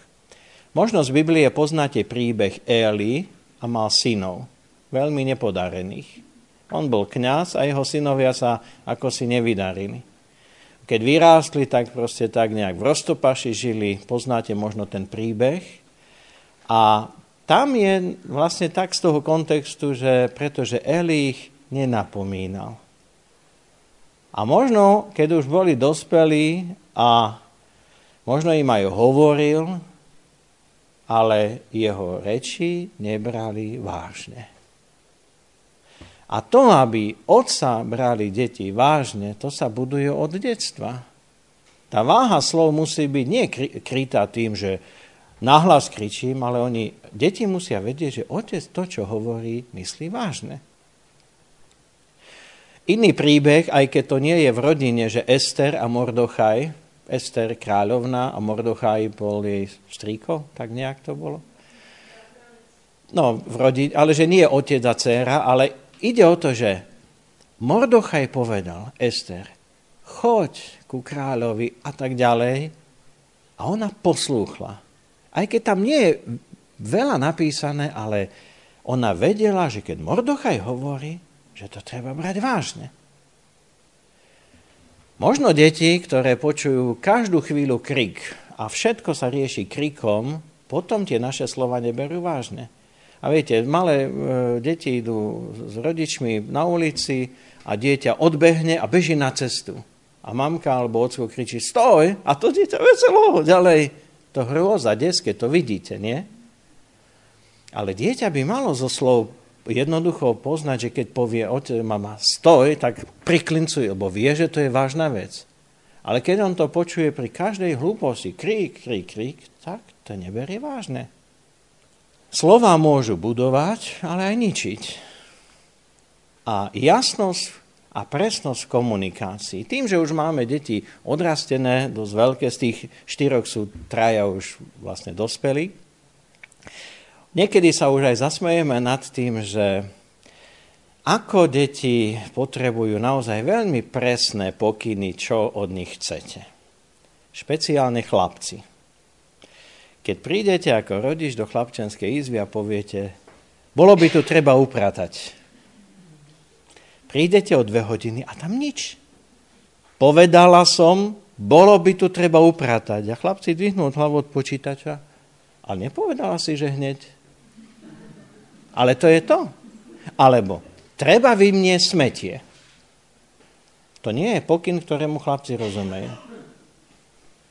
Možno z Biblie poznáte príbeh Eli a mal synov, veľmi nepodarených. On bol kňaz a jeho synovia sa ako si nevydarili. Keď vyrástli, tak proste tak nejak v roztopaši žili, poznáte možno ten príbeh. A tam je vlastne tak z toho kontextu, že pretože Eli ich nenapomínal. A možno, keď už boli dospelí a možno im aj hovoril, ale jeho reči nebrali vážne. A to, aby otca brali deti vážne, to sa buduje od detstva. Tá váha slov musí byť nie krytá tým, že nahlas kričím, ale oni, deti musia vedieť, že otec to, čo hovorí, myslí vážne. Iný príbeh, aj keď to nie je v rodine, že Ester a Mordochaj, Ester kráľovná a Mordochaj bol jej strýko, tak nejak to bolo. No, v rodine, ale že nie otec a dcéra, ale ide o to, že Mordochaj povedal Ester, choď ku kráľovi a tak ďalej. A ona poslúchla. Aj keď tam nie je veľa napísané, ale ona vedela, že keď Mordochaj hovorí, že to treba brať vážne. Možno deti, ktoré počujú každú chvíľu krik a všetko sa rieši krikom, potom tie naše slova neberú vážne. A viete, malé e, deti idú s rodičmi na ulici a dieťa odbehne a beží na cestu. A mamka alebo ocko kričí, stoj! A to dieťa veselo ďalej. To hrôza, deske, to vidíte, nie? Ale dieťa by malo zo slov jednoducho poznať, že keď povie otec, mama, stoj, tak priklincuje, lebo vie, že to je vážna vec. Ale keď on to počuje pri každej hlúposti, krík, krík, krík, tak to neberie vážne. Slova môžu budovať, ale aj ničiť. A jasnosť a presnosť v komunikácii. Tým, že už máme deti odrastené, dosť veľké, z tých štyroch sú traja už vlastne dospelí. Niekedy sa už aj zasmejeme nad tým, že ako deti potrebujú naozaj veľmi presné pokyny, čo od nich chcete. Špeciálne chlapci. Keď prídete ako rodič do chlapčenskej izby a poviete, bolo by tu treba upratať. Prídete o dve hodiny a tam nič. Povedala som, bolo by tu treba upratať. A chlapci dvihnú hlavu od počítača. Ale nepovedala si, že hneď. Ale to je to. Alebo treba vymnieť smetie. To nie je pokyn, ktorému chlapci rozumejú.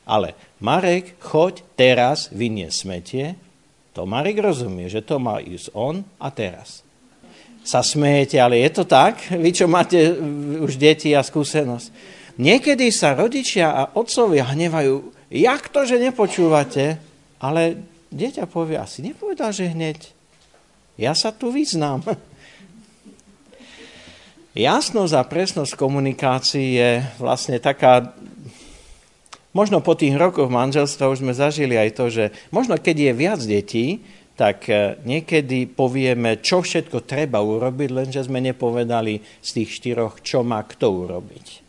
Ale Marek, choď teraz vynie smetie, to Marek rozumie, že to má ísť on a teraz. Sa smejete, ale je to tak? Vy, čo máte už deti a skúsenosť. Niekedy sa rodičia a otcovia hnevajú, jak to, že nepočúvate, ale dieťa povie, asi nepovedal, že hneď. Ja sa tu vyznám. Jasnosť a presnosť komunikácií je vlastne taká Možno po tých rokoch manželstva už sme zažili aj to, že možno keď je viac detí, tak e, niekedy povieme, čo všetko treba urobiť, lenže sme nepovedali z tých štyroch, čo má kto urobiť.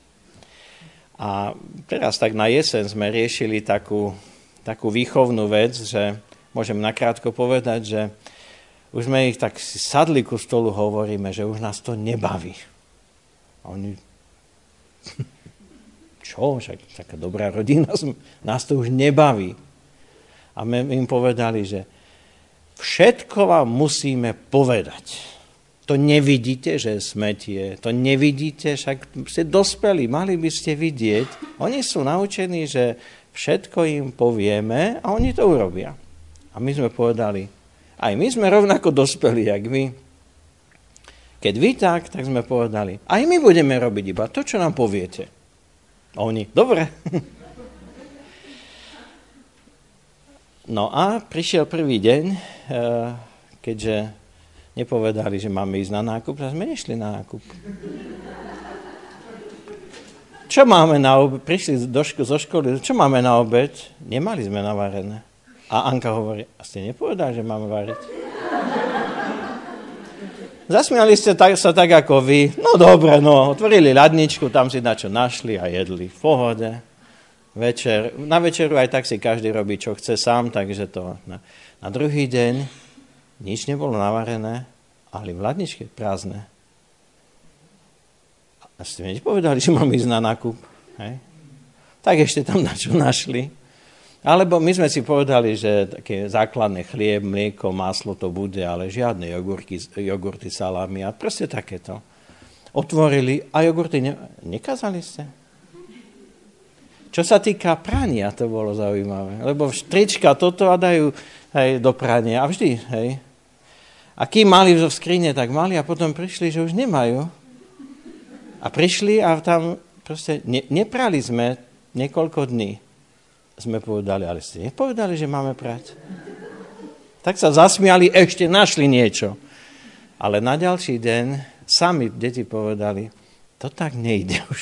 A teraz tak na jesen sme riešili takú, takú výchovnú vec, že môžem nakrátko povedať, že už sme ich tak sadli ku stolu, hovoríme, že už nás to nebaví. A oni čo, však taká dobrá rodina, nás to už nebaví. A my im povedali, že všetko vám musíme povedať. To nevidíte, že je smetie, to nevidíte, však ste dospeli, mali by ste vidieť. Oni sú naučení, že všetko im povieme a oni to urobia. A my sme povedali, aj my sme rovnako dospeli, jak vy. Keď vy tak, tak sme povedali, aj my budeme robiť iba to, čo nám poviete. A oni, dobre. No a prišiel prvý deň, eh, keďže nepovedali, že máme ísť na nákup, a sme nešli na nákup. Čo máme na obed? Prišli do ško- zo školy, čo máme na obed? Nemali sme navarené. A Anka hovorí, a ste nepovedali, že máme variť? Zasmiali ste tak, sa tak ako vy. No dobre, no, otvorili ľadničku, tam si na čo našli a jedli v pohode. Večer, na večeru aj tak si každý robí, čo chce sám, takže to na, na druhý deň nič nebolo navarené, ale v ladničke prázdne. A ste mi povedali, že mám ísť na nákup. Hej? Tak ešte tam na čo našli. Alebo my sme si povedali, že také základné chlieb, mlieko, maslo to bude, ale žiadne jogurky, jogurty, salámy a proste takéto. Otvorili a jogurty ne, nekázali ste? Čo sa týka prania, to bolo zaujímavé. Lebo trička toto a dajú hej, do prania. A vždy, hej. A kým mali v skrine, tak mali a potom prišli, že už nemajú. A prišli a tam proste ne, neprali sme niekoľko dní sme povedali, ale ste nepovedali, že máme prať? Tak sa zasmiali, ešte našli niečo. Ale na ďalší deň sami deti povedali, to tak nejde už.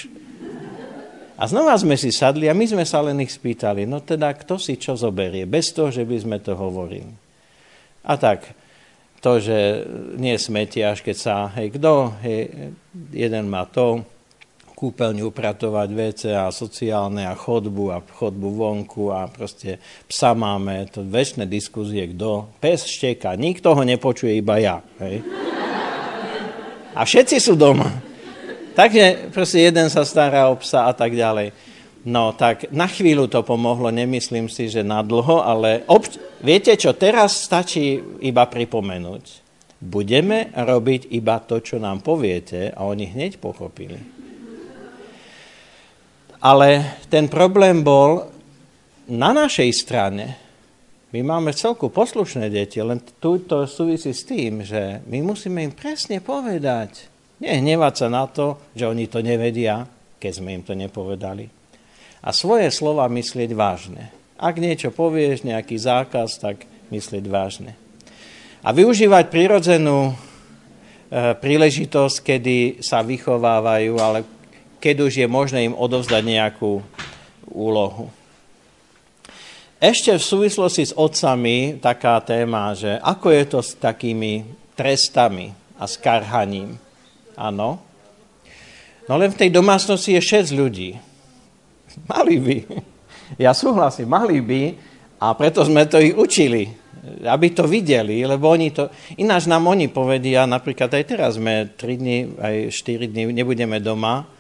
A znova sme si sadli a my sme sa len ich spýtali, no teda kto si čo zoberie, bez toho, že by sme to hovorili. A tak, to, že nie smetiaš, keď sa, hej, kto, hej, jeden má to, kúpeľňu upratovať a sociálne a chodbu a chodbu vonku a proste psa máme, to väčšie diskuzie, kto, pes šteka, nikto ho nepočuje, iba ja, hej. A všetci sú doma. Takže proste jeden sa stará o psa a tak ďalej. No tak na chvíľu to pomohlo, nemyslím si, že na dlho, ale obč- viete čo, teraz stačí iba pripomenúť. Budeme robiť iba to, čo nám poviete a oni hneď pochopili. Ale ten problém bol na našej strane. My máme celku poslušné deti, len tu to súvisí s tým, že my musíme im presne povedať. Nehnevať sa na to, že oni to nevedia, keď sme im to nepovedali a svoje slova myslieť vážne. Ak niečo povieš, nejaký zákaz, tak myslieť vážne. A využívať prirodzenú e, príležitosť, kedy sa vychovávajú, ale keď už je možné im odovzdať nejakú úlohu. Ešte v súvislosti s otcami taká téma, že ako je to s takými trestami a s. Áno. No len v tej domácnosti je 6 ľudí. Mali by. Ja súhlasím, mali by a preto sme to ich učili, aby to videli, lebo oni to... Ináč nám oni povedia, napríklad aj teraz sme 3 dní, aj 4 dní nebudeme doma,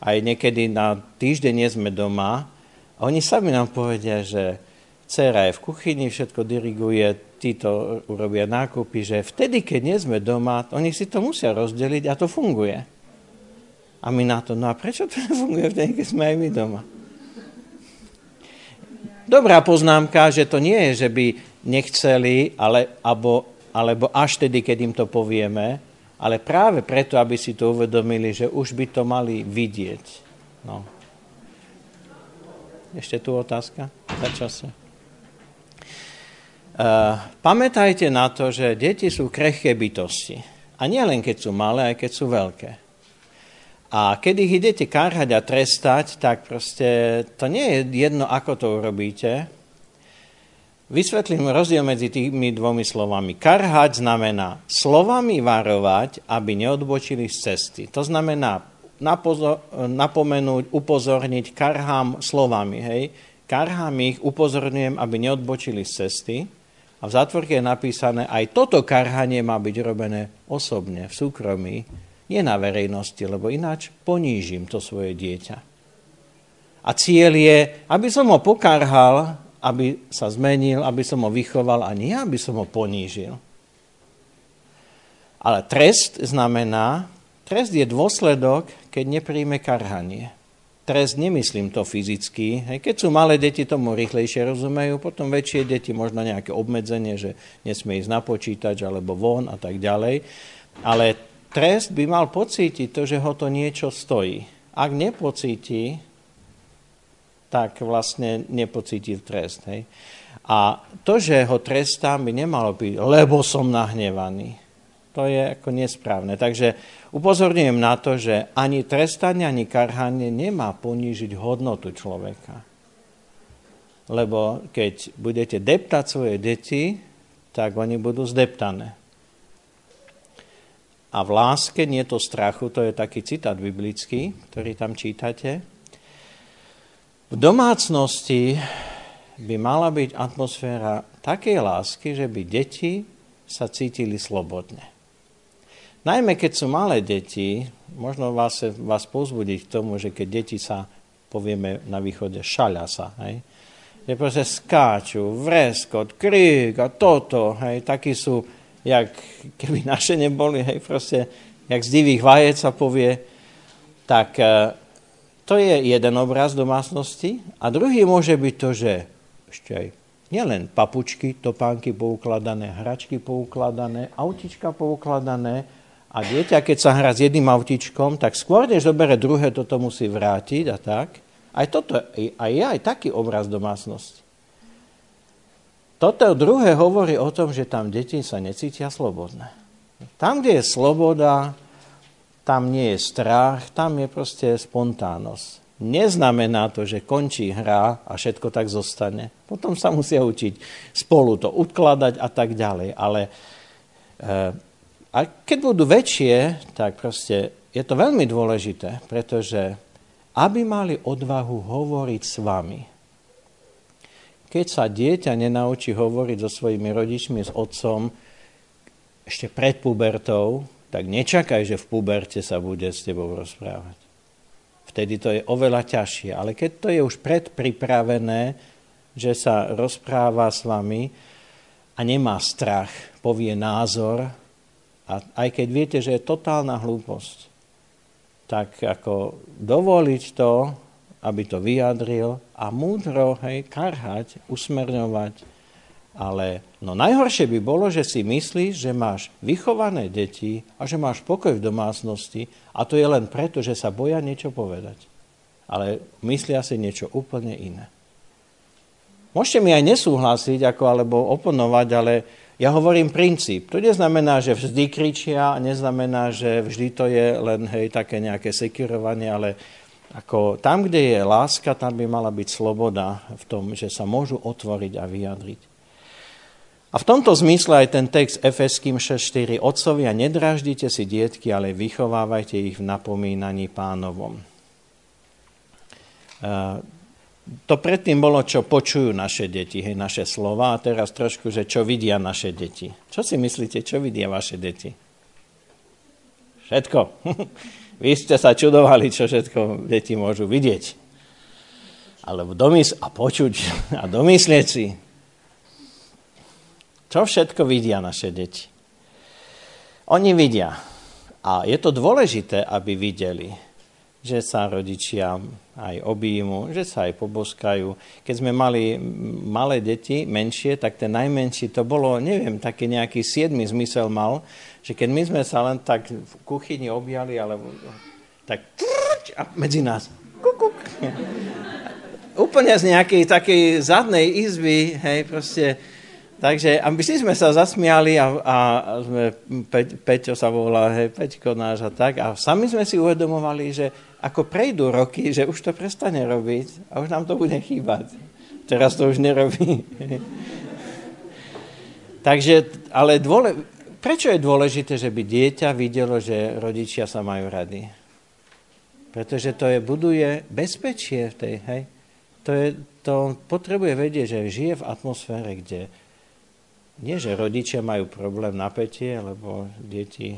aj niekedy na týždeň nie sme doma. A oni sami nám povedia, že dcera je v kuchyni, všetko diriguje, títo urobia nákupy, že vtedy, keď nie sme doma, oni si to musia rozdeliť a to funguje. A my na to, no a prečo to nefunguje vtedy, keď sme aj my doma? Dobrá poznámka, že to nie je, že by nechceli, ale, alebo, alebo až tedy, keď im to povieme, ale práve preto, aby si to uvedomili, že už by to mali vidieť. No. Ešte tu otázka za čase. Uh, pamätajte na to, že deti sú krehké bytosti. A nie len keď sú malé, aj keď sú veľké. A keď ich idete karhať a trestať, tak proste to nie je jedno, ako to urobíte. Vysvetlím rozdiel medzi tými dvomi slovami. Karhať znamená slovami varovať, aby neodbočili z cesty. To znamená napozor, napomenúť, upozorniť, karhám slovami. Hej? Karhám ich, upozorňujem, aby neodbočili z cesty. A v zátvorke je napísané, aj toto karhanie má byť robené osobne, v súkromí, nie na verejnosti, lebo ináč ponížim to svoje dieťa. A cieľ je, aby som ho pokarhal, aby sa zmenil, aby som ho vychoval a nie, aby som ho ponížil. Ale trest znamená, trest je dôsledok, keď nepríjme karhanie. Trest nemyslím to fyzicky. Keď sú malé deti, tomu rýchlejšie rozumejú, potom väčšie deti možno nejaké obmedzenie, že nesmie ísť na počítač alebo von a tak ďalej. Ale trest by mal pocítiť to, že ho to niečo stojí. Ak nepocíti, tak vlastne nepocíti trest. Hej. A to, že ho trestám, by nemalo byť, lebo som nahnevaný. To je ako nesprávne. Takže upozorňujem na to, že ani trestanie, ani karhanie nemá ponížiť hodnotu človeka. Lebo keď budete deptať svoje deti, tak oni budú zdeptané a v láske, nie to strachu, to je taký citát biblický, ktorý tam čítate. V domácnosti by mala byť atmosféra takej lásky, že by deti sa cítili slobodne. Najmä keď sú malé deti, možno vás, vás pozbudiť k tomu, že keď deti sa, povieme na východe, šaľa sa, hej, že proste skáču, vreskot, krík a toto, hej, takí sú jak keby naše neboli, hej, proste, jak z divých vajec sa povie, tak e, to je jeden obraz domácnosti. A druhý môže byť to, že ešte aj nielen papučky, topánky poukladané, hračky poukladané, autička poukladané a dieťa, keď sa hrá s jedným autičkom, tak skôr, než zobere druhé, toto musí vrátiť a tak. Aj toto, aj je aj taký obraz domácnosti. Toto druhé hovorí o tom, že tam deti sa necítia slobodné. Tam, kde je sloboda, tam nie je strach, tam je proste spontánnosť. Neznamená to, že končí hra a všetko tak zostane. Potom sa musia učiť spolu to odkladať a tak ďalej. Ale a keď budú väčšie, tak proste je to veľmi dôležité, pretože aby mali odvahu hovoriť s vami. Keď sa dieťa nenaučí hovoriť so svojimi rodičmi, s otcom, ešte pred pubertou, tak nečakaj, že v puberte sa bude s tebou rozprávať. Vtedy to je oveľa ťažšie. Ale keď to je už predpripravené, že sa rozpráva s vami a nemá strach, povie názor, a aj keď viete, že je totálna hlúposť, tak ako dovoliť to, aby to vyjadril a múdro, hej, karhať, usmerňovať. Ale no najhoršie by bolo, že si myslíš, že máš vychované deti a že máš pokoj v domácnosti a to je len preto, že sa boja niečo povedať. Ale myslia si niečo úplne iné. Môžete mi aj nesúhlasiť ako, alebo oponovať, ale ja hovorím princíp. To neznamená, že vždy kričia, neznamená, že vždy to je len hej, také nejaké sekirovanie, ale ako tam, kde je láska, tam by mala byť sloboda v tom, že sa môžu otvoriť a vyjadriť. A v tomto zmysle aj ten text Efeským 6.4. Otcovia, nedraždite si dietky, ale vychovávajte ich v napomínaní pánovom to predtým bolo, čo počujú naše deti, hej, naše slova, a teraz trošku, že čo vidia naše deti. Čo si myslíte, čo vidia vaše deti? Všetko. Vy ste sa čudovali, čo všetko deti môžu vidieť. Alebo domys- a počuť a domyslieť si. Čo všetko vidia naše deti? Oni vidia. A je to dôležité, aby videli že sa rodičia aj objímu, že sa aj poboskajú. Keď sme mali malé deti, menšie, tak ten najmenší to bolo, neviem, taký nejaký siedmy zmysel mal, že keď my sme sa len tak v kuchyni objali, alebo tak a medzi nás. Kukuk. Úplne z nejakej takej zadnej izby, hej, proste Takže aby si sme sa zasmiali a, a sme, Pe, Peťo sa volá, hej, Peťko náš a tak. A sami sme si uvedomovali, že ako prejdú roky, že už to prestane robiť a už nám to bude chýbať. Teraz to už nerobí. Takže, ale dôle, prečo je dôležité, že by dieťa videlo, že rodičia sa majú rady? Pretože to je, buduje bezpečie v tej, hej? To, je, to potrebuje vedieť, že žije v atmosfére, kde nie, že rodičia majú problém napätie, lebo deti...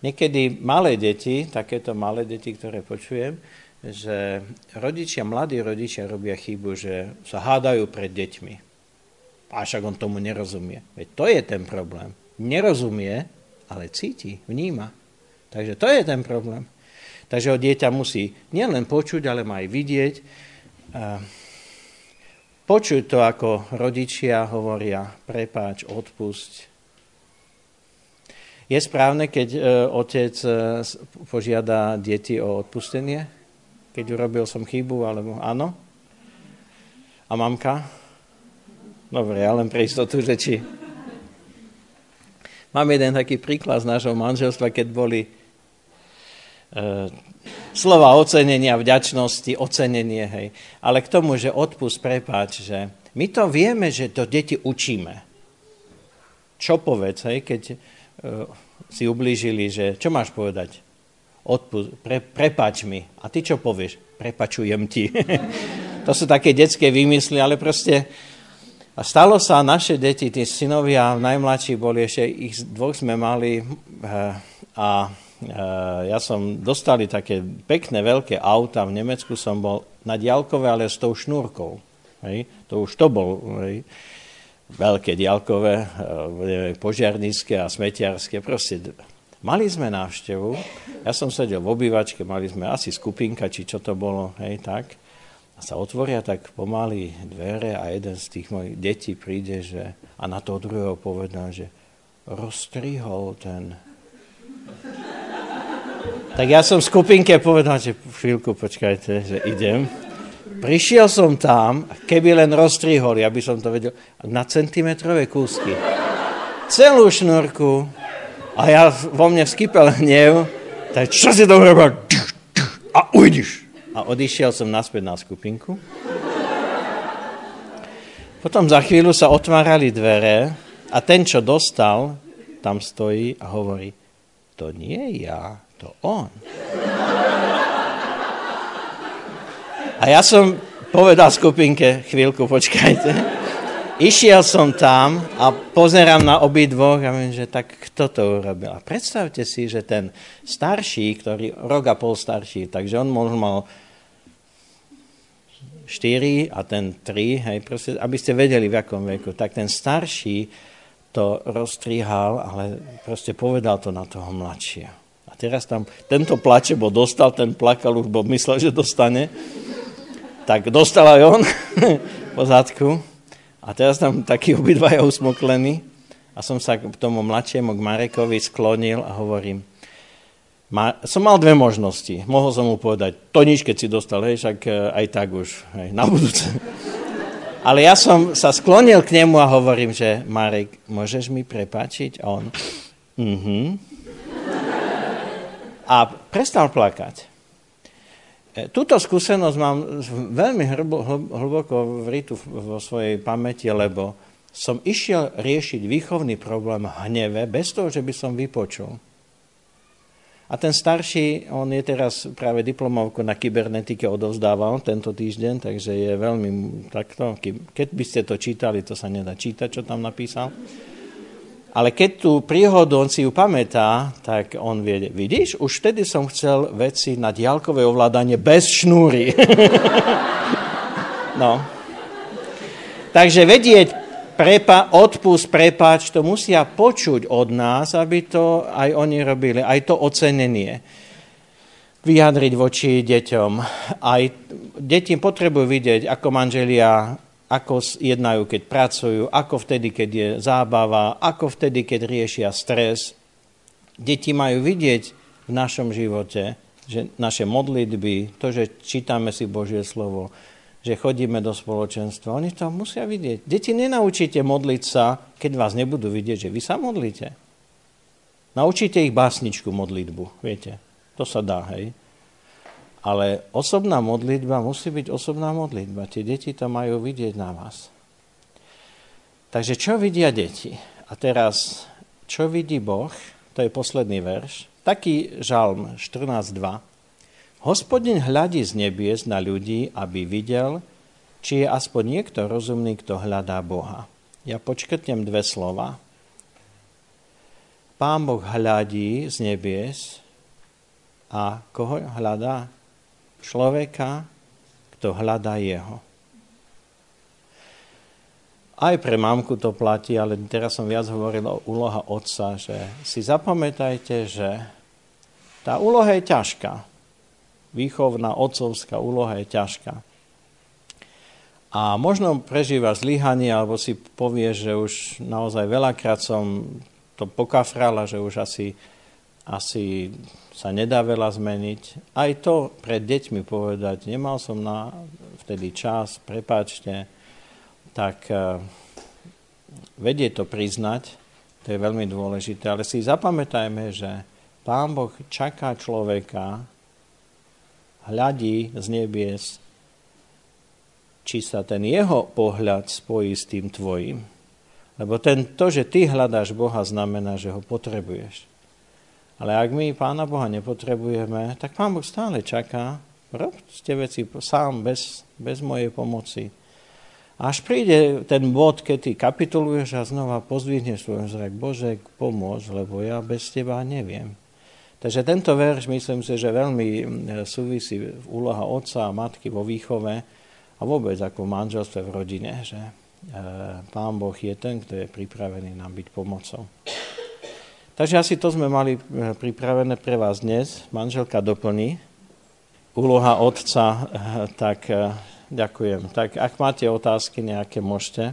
Niekedy malé deti, takéto malé deti, ktoré počujem, že rodičia, mladí rodičia robia chybu, že sa hádajú pred deťmi. A však on tomu nerozumie. Veď to je ten problém. Nerozumie, ale cíti, vníma. Takže to je ten problém. Takže ho dieťa musí nielen počuť, ale aj vidieť počuť to, ako rodičia hovoria, prepáč, odpusť. Je správne, keď e, otec e, požiada deti o odpustenie? Keď urobil som chybu, alebo áno? A mamka? Dobre, ja len pre istotu, že či... Mám jeden taký príklad z nášho manželstva, keď boli E, slova ocenenia, vďačnosti, ocenenie, hej. Ale k tomu, že odpust, prepáč, že my to vieme, že to deti učíme. Čo povedz, hej, keď uh, si ublížili, že čo máš povedať? Odpust, pre, prepáč mi. A ty čo povieš? Prepačujem ti. to sú také detské výmysly, ale proste a stalo sa, naše deti, tí synovia, najmladší boli, ešte ich dvoch sme mali uh, a ja som dostali také pekné veľké auta, v Nemecku som bol na diálkové, ale s tou šnúrkou. Hej. To už to bol hej. veľké diálkové, e, požiarnícke a smetiarské. Proste mali sme návštevu, ja som sedel v obývačke, mali sme asi skupinka, či čo to bolo, hej, tak. A sa otvoria tak pomaly dvere a jeden z tých mojich detí príde, že, a na toho druhého povedal, že roztrihol ten tak ja som skupinke povedal, že chvíľku počkajte, že idem. Prišiel som tam, keby len roztrihol, ja by som to vedel, na centimetrové kúsky. Celú šnúrku. A ja vo mne vskypel hnev, tak čo si to urobil? A ujdeš. A odišiel som naspäť na skupinku. Potom za chvíľu sa otvárali dvere a ten, čo dostal, tam stojí a hovorí, to nie ja, to on. A ja som povedal skupinke, chvíľku, počkajte. Išiel som tam a pozerám na obidvoch a viem, že tak kto to urobil. A predstavte si, že ten starší, ktorý rok a pol starší, takže on možno mal 4 a ten 3, hej, proste, aby ste vedeli v akom veku, tak ten starší to rozstrihal, ale proste povedal to na toho mladšieho. Teraz tam tento plače, bo dostal, ten plakal, už bo myslel, že dostane, tak dostal aj on po zadku. A teraz tam takí obidvaja usmoklení. A som sa k tomu mladšiemu, k Marekovi sklonil a hovorím, ma, som mal dve možnosti. Mohol som mu povedať, to nič, keď si dostal, hej, však e, aj tak už, hej, na budúce. Ale ja som sa sklonil k nemu a hovorím, že Marek, môžeš mi prepáčiť? A on, mhm. A prestal plakať. E, túto skúsenosť mám veľmi hlboko vrytú vo svojej pamäti, lebo som išiel riešiť výchovný problém hneve bez toho, že by som vypočul. A ten starší, on je teraz práve diplomovku na kybernetike odovzdával tento týždeň, takže je veľmi takto, keď by ste to čítali, to sa nedá čítať, čo tam napísal. Ale keď tú príhodu, on si ju pamätá, tak on vie, vidíš, už vtedy som chcel veci na diálkové ovládanie bez šnúry. no. Takže vedieť prepa, odpust, prepáč, to musia počuť od nás, aby to aj oni robili, aj to ocenenie vyjadriť voči deťom. Aj deti potrebujú vidieť, ako manželia ako jednajú, keď pracujú, ako vtedy, keď je zábava, ako vtedy, keď riešia stres. Deti majú vidieť v našom živote, že naše modlitby, to, že čítame si Božie slovo, že chodíme do spoločenstva. Oni to musia vidieť. Deti nenaučíte modliť sa, keď vás nebudú vidieť, že vy sa modlíte. Naučíte ich básničku modlitbu, viete. To sa dá, hej. Ale osobná modlitba musí byť osobná modlitba. Tie deti to majú vidieť na vás. Takže čo vidia deti? A teraz, čo vidí Boh? To je posledný verš. Taký žalm 14.2. Hospodin hľadí z nebies na ľudí, aby videl, či je aspoň niekto rozumný, kto hľadá Boha. Ja počkrtnem dve slova. Pán Boh hľadí z nebies a koho hľadá? Človeka, kto hľadá jeho. Aj pre mamku to platí, ale teraz som viac hovoril o úloha otca, že si zapamätajte, že tá úloha je ťažká výchovná otcovská úloha je ťažká. A možno prežíva zlyhanie, alebo si povie, že už naozaj veľakrát som to pokafrala, že už asi, asi sa nedá veľa zmeniť. Aj to pred deťmi povedať, nemal som na vtedy čas, prepáčte, tak uh, vedie to priznať, to je veľmi dôležité. Ale si zapamätajme, že Pán Boh čaká človeka, hľadí z nebies, či sa ten jeho pohľad spojí s tým tvojim. Lebo ten, to, že ty hľadáš Boha, znamená, že ho potrebuješ. Ale ak my Pána Boha nepotrebujeme, tak Pán Boh stále čaká, rob ste veci sám, bez, bez mojej pomoci. Až príde ten bod, keď ty kapituluješ a znova pozdvihneš svoj zrak, Bože, pomôž, lebo ja bez teba neviem. Takže tento verš myslím si, že veľmi súvisí úloha otca a matky vo výchove a vôbec ako v manželstve v rodine, že e, Pán Boh je ten, kto je pripravený nám byť pomocou. Takže asi to sme mali e, pripravené pre vás dnes. Manželka doplní. Úloha otca, e, tak ďakujem. Tak ak máte otázky nejaké, môžete.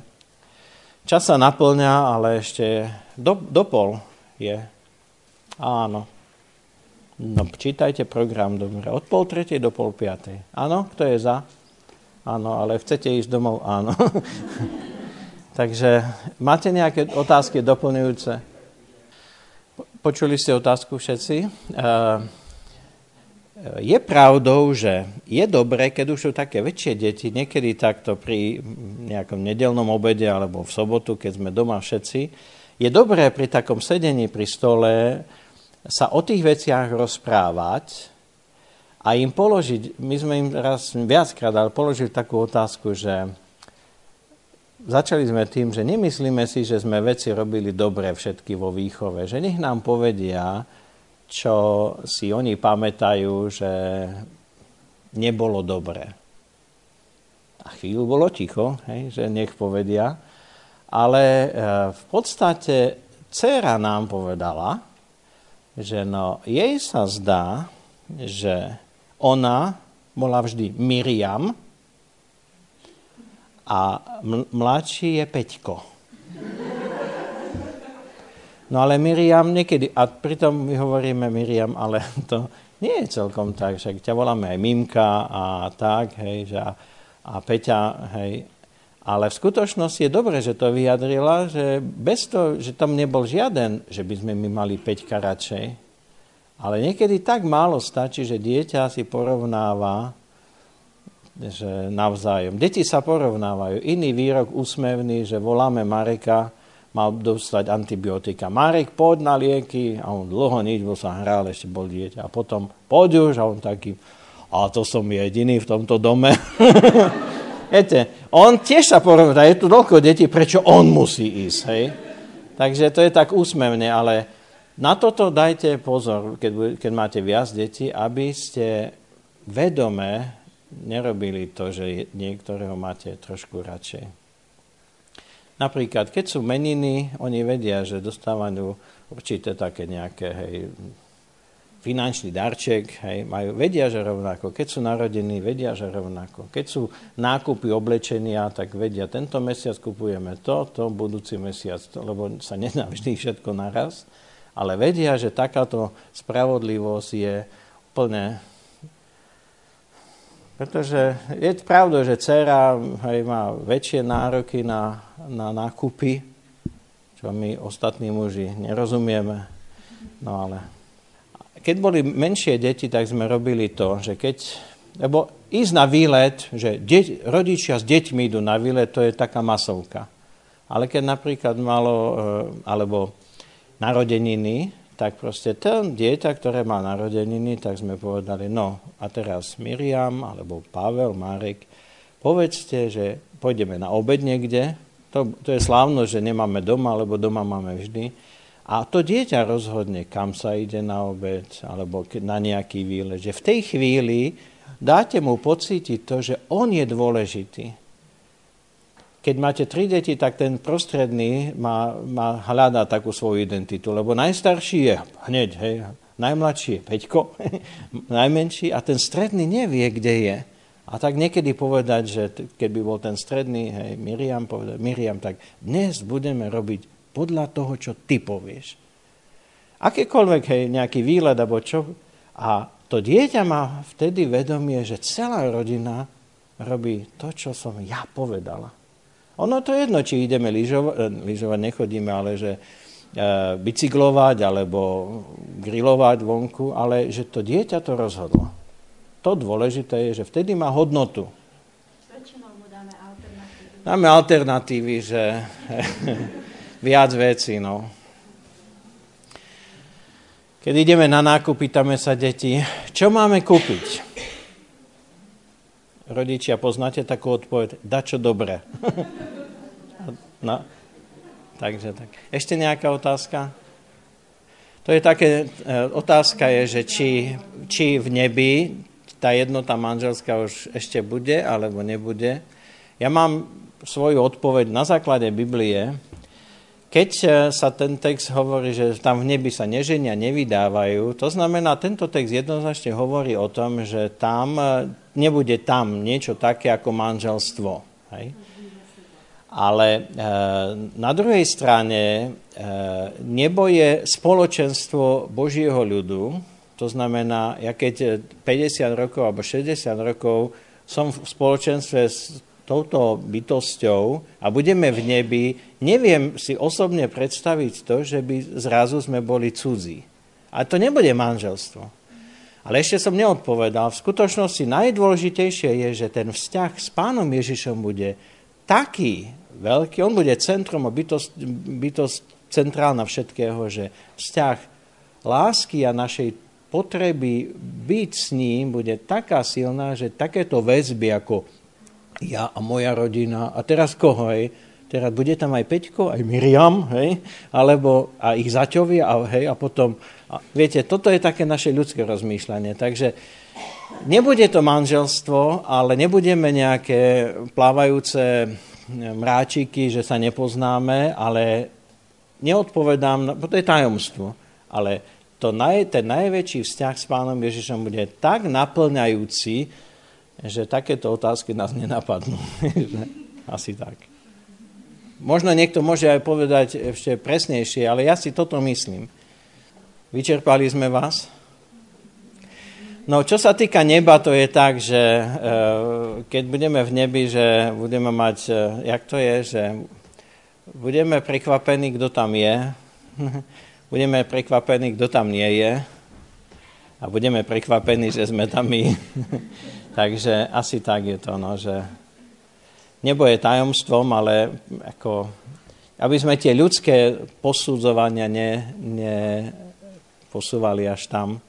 Čas sa naplňa, ale ešte do, do pol je. Áno. No, čítajte program dobre. Od pol tretej do pol piatej. Áno, kto je za? Áno, ale chcete ísť domov? Áno. Takže máte nejaké otázky doplňujúce? Počuli ste otázku všetci? Uh, je pravdou, že je dobré, keď už sú také väčšie deti, niekedy takto pri nejakom nedelnom obede alebo v sobotu, keď sme doma všetci, je dobré pri takom sedení pri stole sa o tých veciach rozprávať a im položiť, my sme im raz viackrát ale položili takú otázku, že začali sme tým, že nemyslíme si, že sme veci robili dobre všetky vo výchove, že nech nám povedia, čo si oni pamätajú, že nebolo dobre. A chvíľu bolo ticho, hej, že nech povedia. Ale e, v podstate dcera nám povedala, že no, jej sa zdá, že ona bola vždy Miriam a mladší je Peťko. No ale Miriam niekedy, a pritom my hovoríme Miriam, ale to nie je celkom tak, však ťa voláme aj Mimka a tak, hej, že a, a Peťa, hej. Ale v skutočnosti je dobré, že to vyjadrila, že bez toho, že tam nebol žiaden, že by sme my mali Peťka radšej. Ale niekedy tak málo stačí, že dieťa si porovnáva že navzájom. Deti sa porovnávajú. Iný výrok úsmevný, že voláme Mareka, mal dostať antibiotika. Marek, poď na lieky. A on dlho nič, bo sa hral, ešte bol dieťa. A potom, poď už. A on taký, a to som jediný v tomto dome. Viete, on tiež sa porovná, je tu toľko detí, prečo on musí ísť, hej? Takže to je tak úsmevne, ale na toto dajte pozor, keď, keď máte viac detí, aby ste vedome nerobili to, že niektorého máte trošku radšej. Napríklad, keď sú meniny, oni vedia, že dostávajú určité také nejaké hej, finančný darček, hej, majú, vedia, že rovnako. Keď sú narodení, vedia, že rovnako. Keď sú nákupy oblečenia, tak vedia, tento mesiac kupujeme to, to budúci mesiac, to, lebo sa nedá vždy všetko naraz. Ale vedia, že takáto spravodlivosť je úplne pretože je pravda, že dcera hej, má väčšie nároky na, na nákupy, čo my ostatní muži nerozumieme. No ale keď boli menšie deti, tak sme robili to, že keď... Lebo ísť na výlet, že de, rodičia s deťmi idú na výlet, to je taká masovka. Ale keď napríklad malo, e, alebo narodeniny, tak proste ten dieťa, ktoré má narodeniny, tak sme povedali, no a teraz Miriam, alebo Pavel, Marek, povedzte, že pôjdeme na obed niekde, to, to je slávno, že nemáme doma, lebo doma máme vždy, a to dieťa rozhodne, kam sa ide na obed, alebo na nejaký výlet, že v tej chvíli dáte mu pocítiť to, že on je dôležitý keď máte tri deti, tak ten prostredný má, má hľadá takú svoju identitu, lebo najstarší je hneď, hej, najmladší je Peťko, najmenší a ten stredný nevie, kde je. A tak niekedy povedať, že keď by bol ten stredný, hej, Miriam, povedať, Miriam, tak dnes budeme robiť podľa toho, čo ty povieš. Akékoľvek, hej, nejaký výlet, alebo čo. A to dieťa má vtedy vedomie, že celá rodina robí to, čo som ja povedala. Ono to je jedno, či ideme lyžovať, eh, lyžovať nechodíme, ale že e, bicyklovať alebo grilovať vonku, ale že to dieťa to rozhodlo. To dôležité je, že vtedy má hodnotu. mu dáme alternatívy. Dáme alternatívy, že viac vecí, no. Keď ideme na nákup, pýtame sa deti, čo máme kúpiť? Rodičia, poznáte takú odpoveď? Da čo dobre. no. Takže tak. Ešte nejaká otázka? To je také, e, otázka je, že či, či v nebi tá jednota manželská už ešte bude, alebo nebude. Ja mám svoju odpoveď na základe Biblie, keď e, sa ten text hovorí, že tam v nebi sa neženia, nevydávajú, to znamená, tento text jednoznačne hovorí o tom, že tam e, nebude tam niečo také ako manželstvo. Hej? Ale e, na druhej strane e, nebo je spoločenstvo Božieho ľudu, to znamená, ja keď 50 rokov alebo 60 rokov som v spoločenstve s touto bytosťou a budeme v nebi, neviem si osobne predstaviť to, že by zrazu sme boli cudzí. A to nebude manželstvo. Ale ešte som neodpovedal. V skutočnosti najdôležitejšie je, že ten vzťah s pánom Ježišom bude taký veľký, on bude centrom a bytost, bytost centrálna všetkého, že vzťah lásky a našej potreby byť s ním bude taká silná, že takéto väzby ako ja a moja rodina. A teraz koho, hej, teraz bude tam aj Peťko, aj Miriam, hej, alebo a ich zaťovi, a, hej, a potom, a, viete, toto je také naše ľudské rozmýšľanie, takže nebude to manželstvo, ale nebudeme nejaké plávajúce mráčiky, že sa nepoznáme, ale neodpovedám, to je tajomstvo, ale to naj, ten najväčší vzťah s pánom Ježišom bude tak naplňajúci, že takéto otázky nás nenapadnú. Asi tak. Možno niekto môže aj povedať ešte presnejšie, ale ja si toto myslím. Vyčerpali sme vás? No, čo sa týka neba, to je tak, že e, keď budeme v nebi, že budeme mať, e, jak to je, že budeme prekvapení, kto tam je, budeme prekvapení, kto tam nie je a budeme prekvapení, že sme tam my. Takže asi tak je to, no, že nebo je tajomstvom, ale ako, aby sme tie ľudské posudzovania ne, ne posúvali až tam.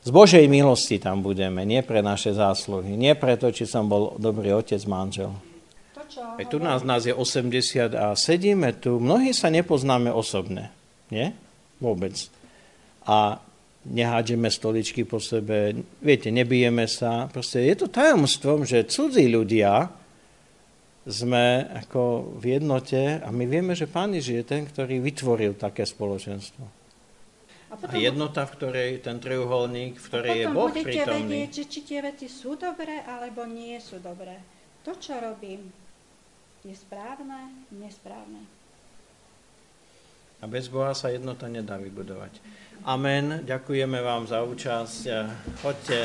Z Božej milosti tam budeme, nie pre naše zásluhy, nie preto, či som bol dobrý otec, manžel. Aj tu nás, nás je 80 a sedíme tu, mnohí sa nepoznáme osobne, nie? Vôbec. A nehádžeme stoličky po sebe, viete, nebijeme sa. Proste je to tajomstvom, že cudzí ľudia sme ako v jednote a my vieme, že Pán Ježiš je ten, ktorý vytvoril také spoločenstvo. A, potom, a jednota, v ktorej ten trojuholník, v ktorej je Boh budete prítomný. vedieť, že či tie veci sú dobré, alebo nie sú dobré. To, čo robím, je správne, nesprávne. A bez Boha sa jednota nedá vybudovať. Amen. Ďakujeme vám za účasť. Choďte.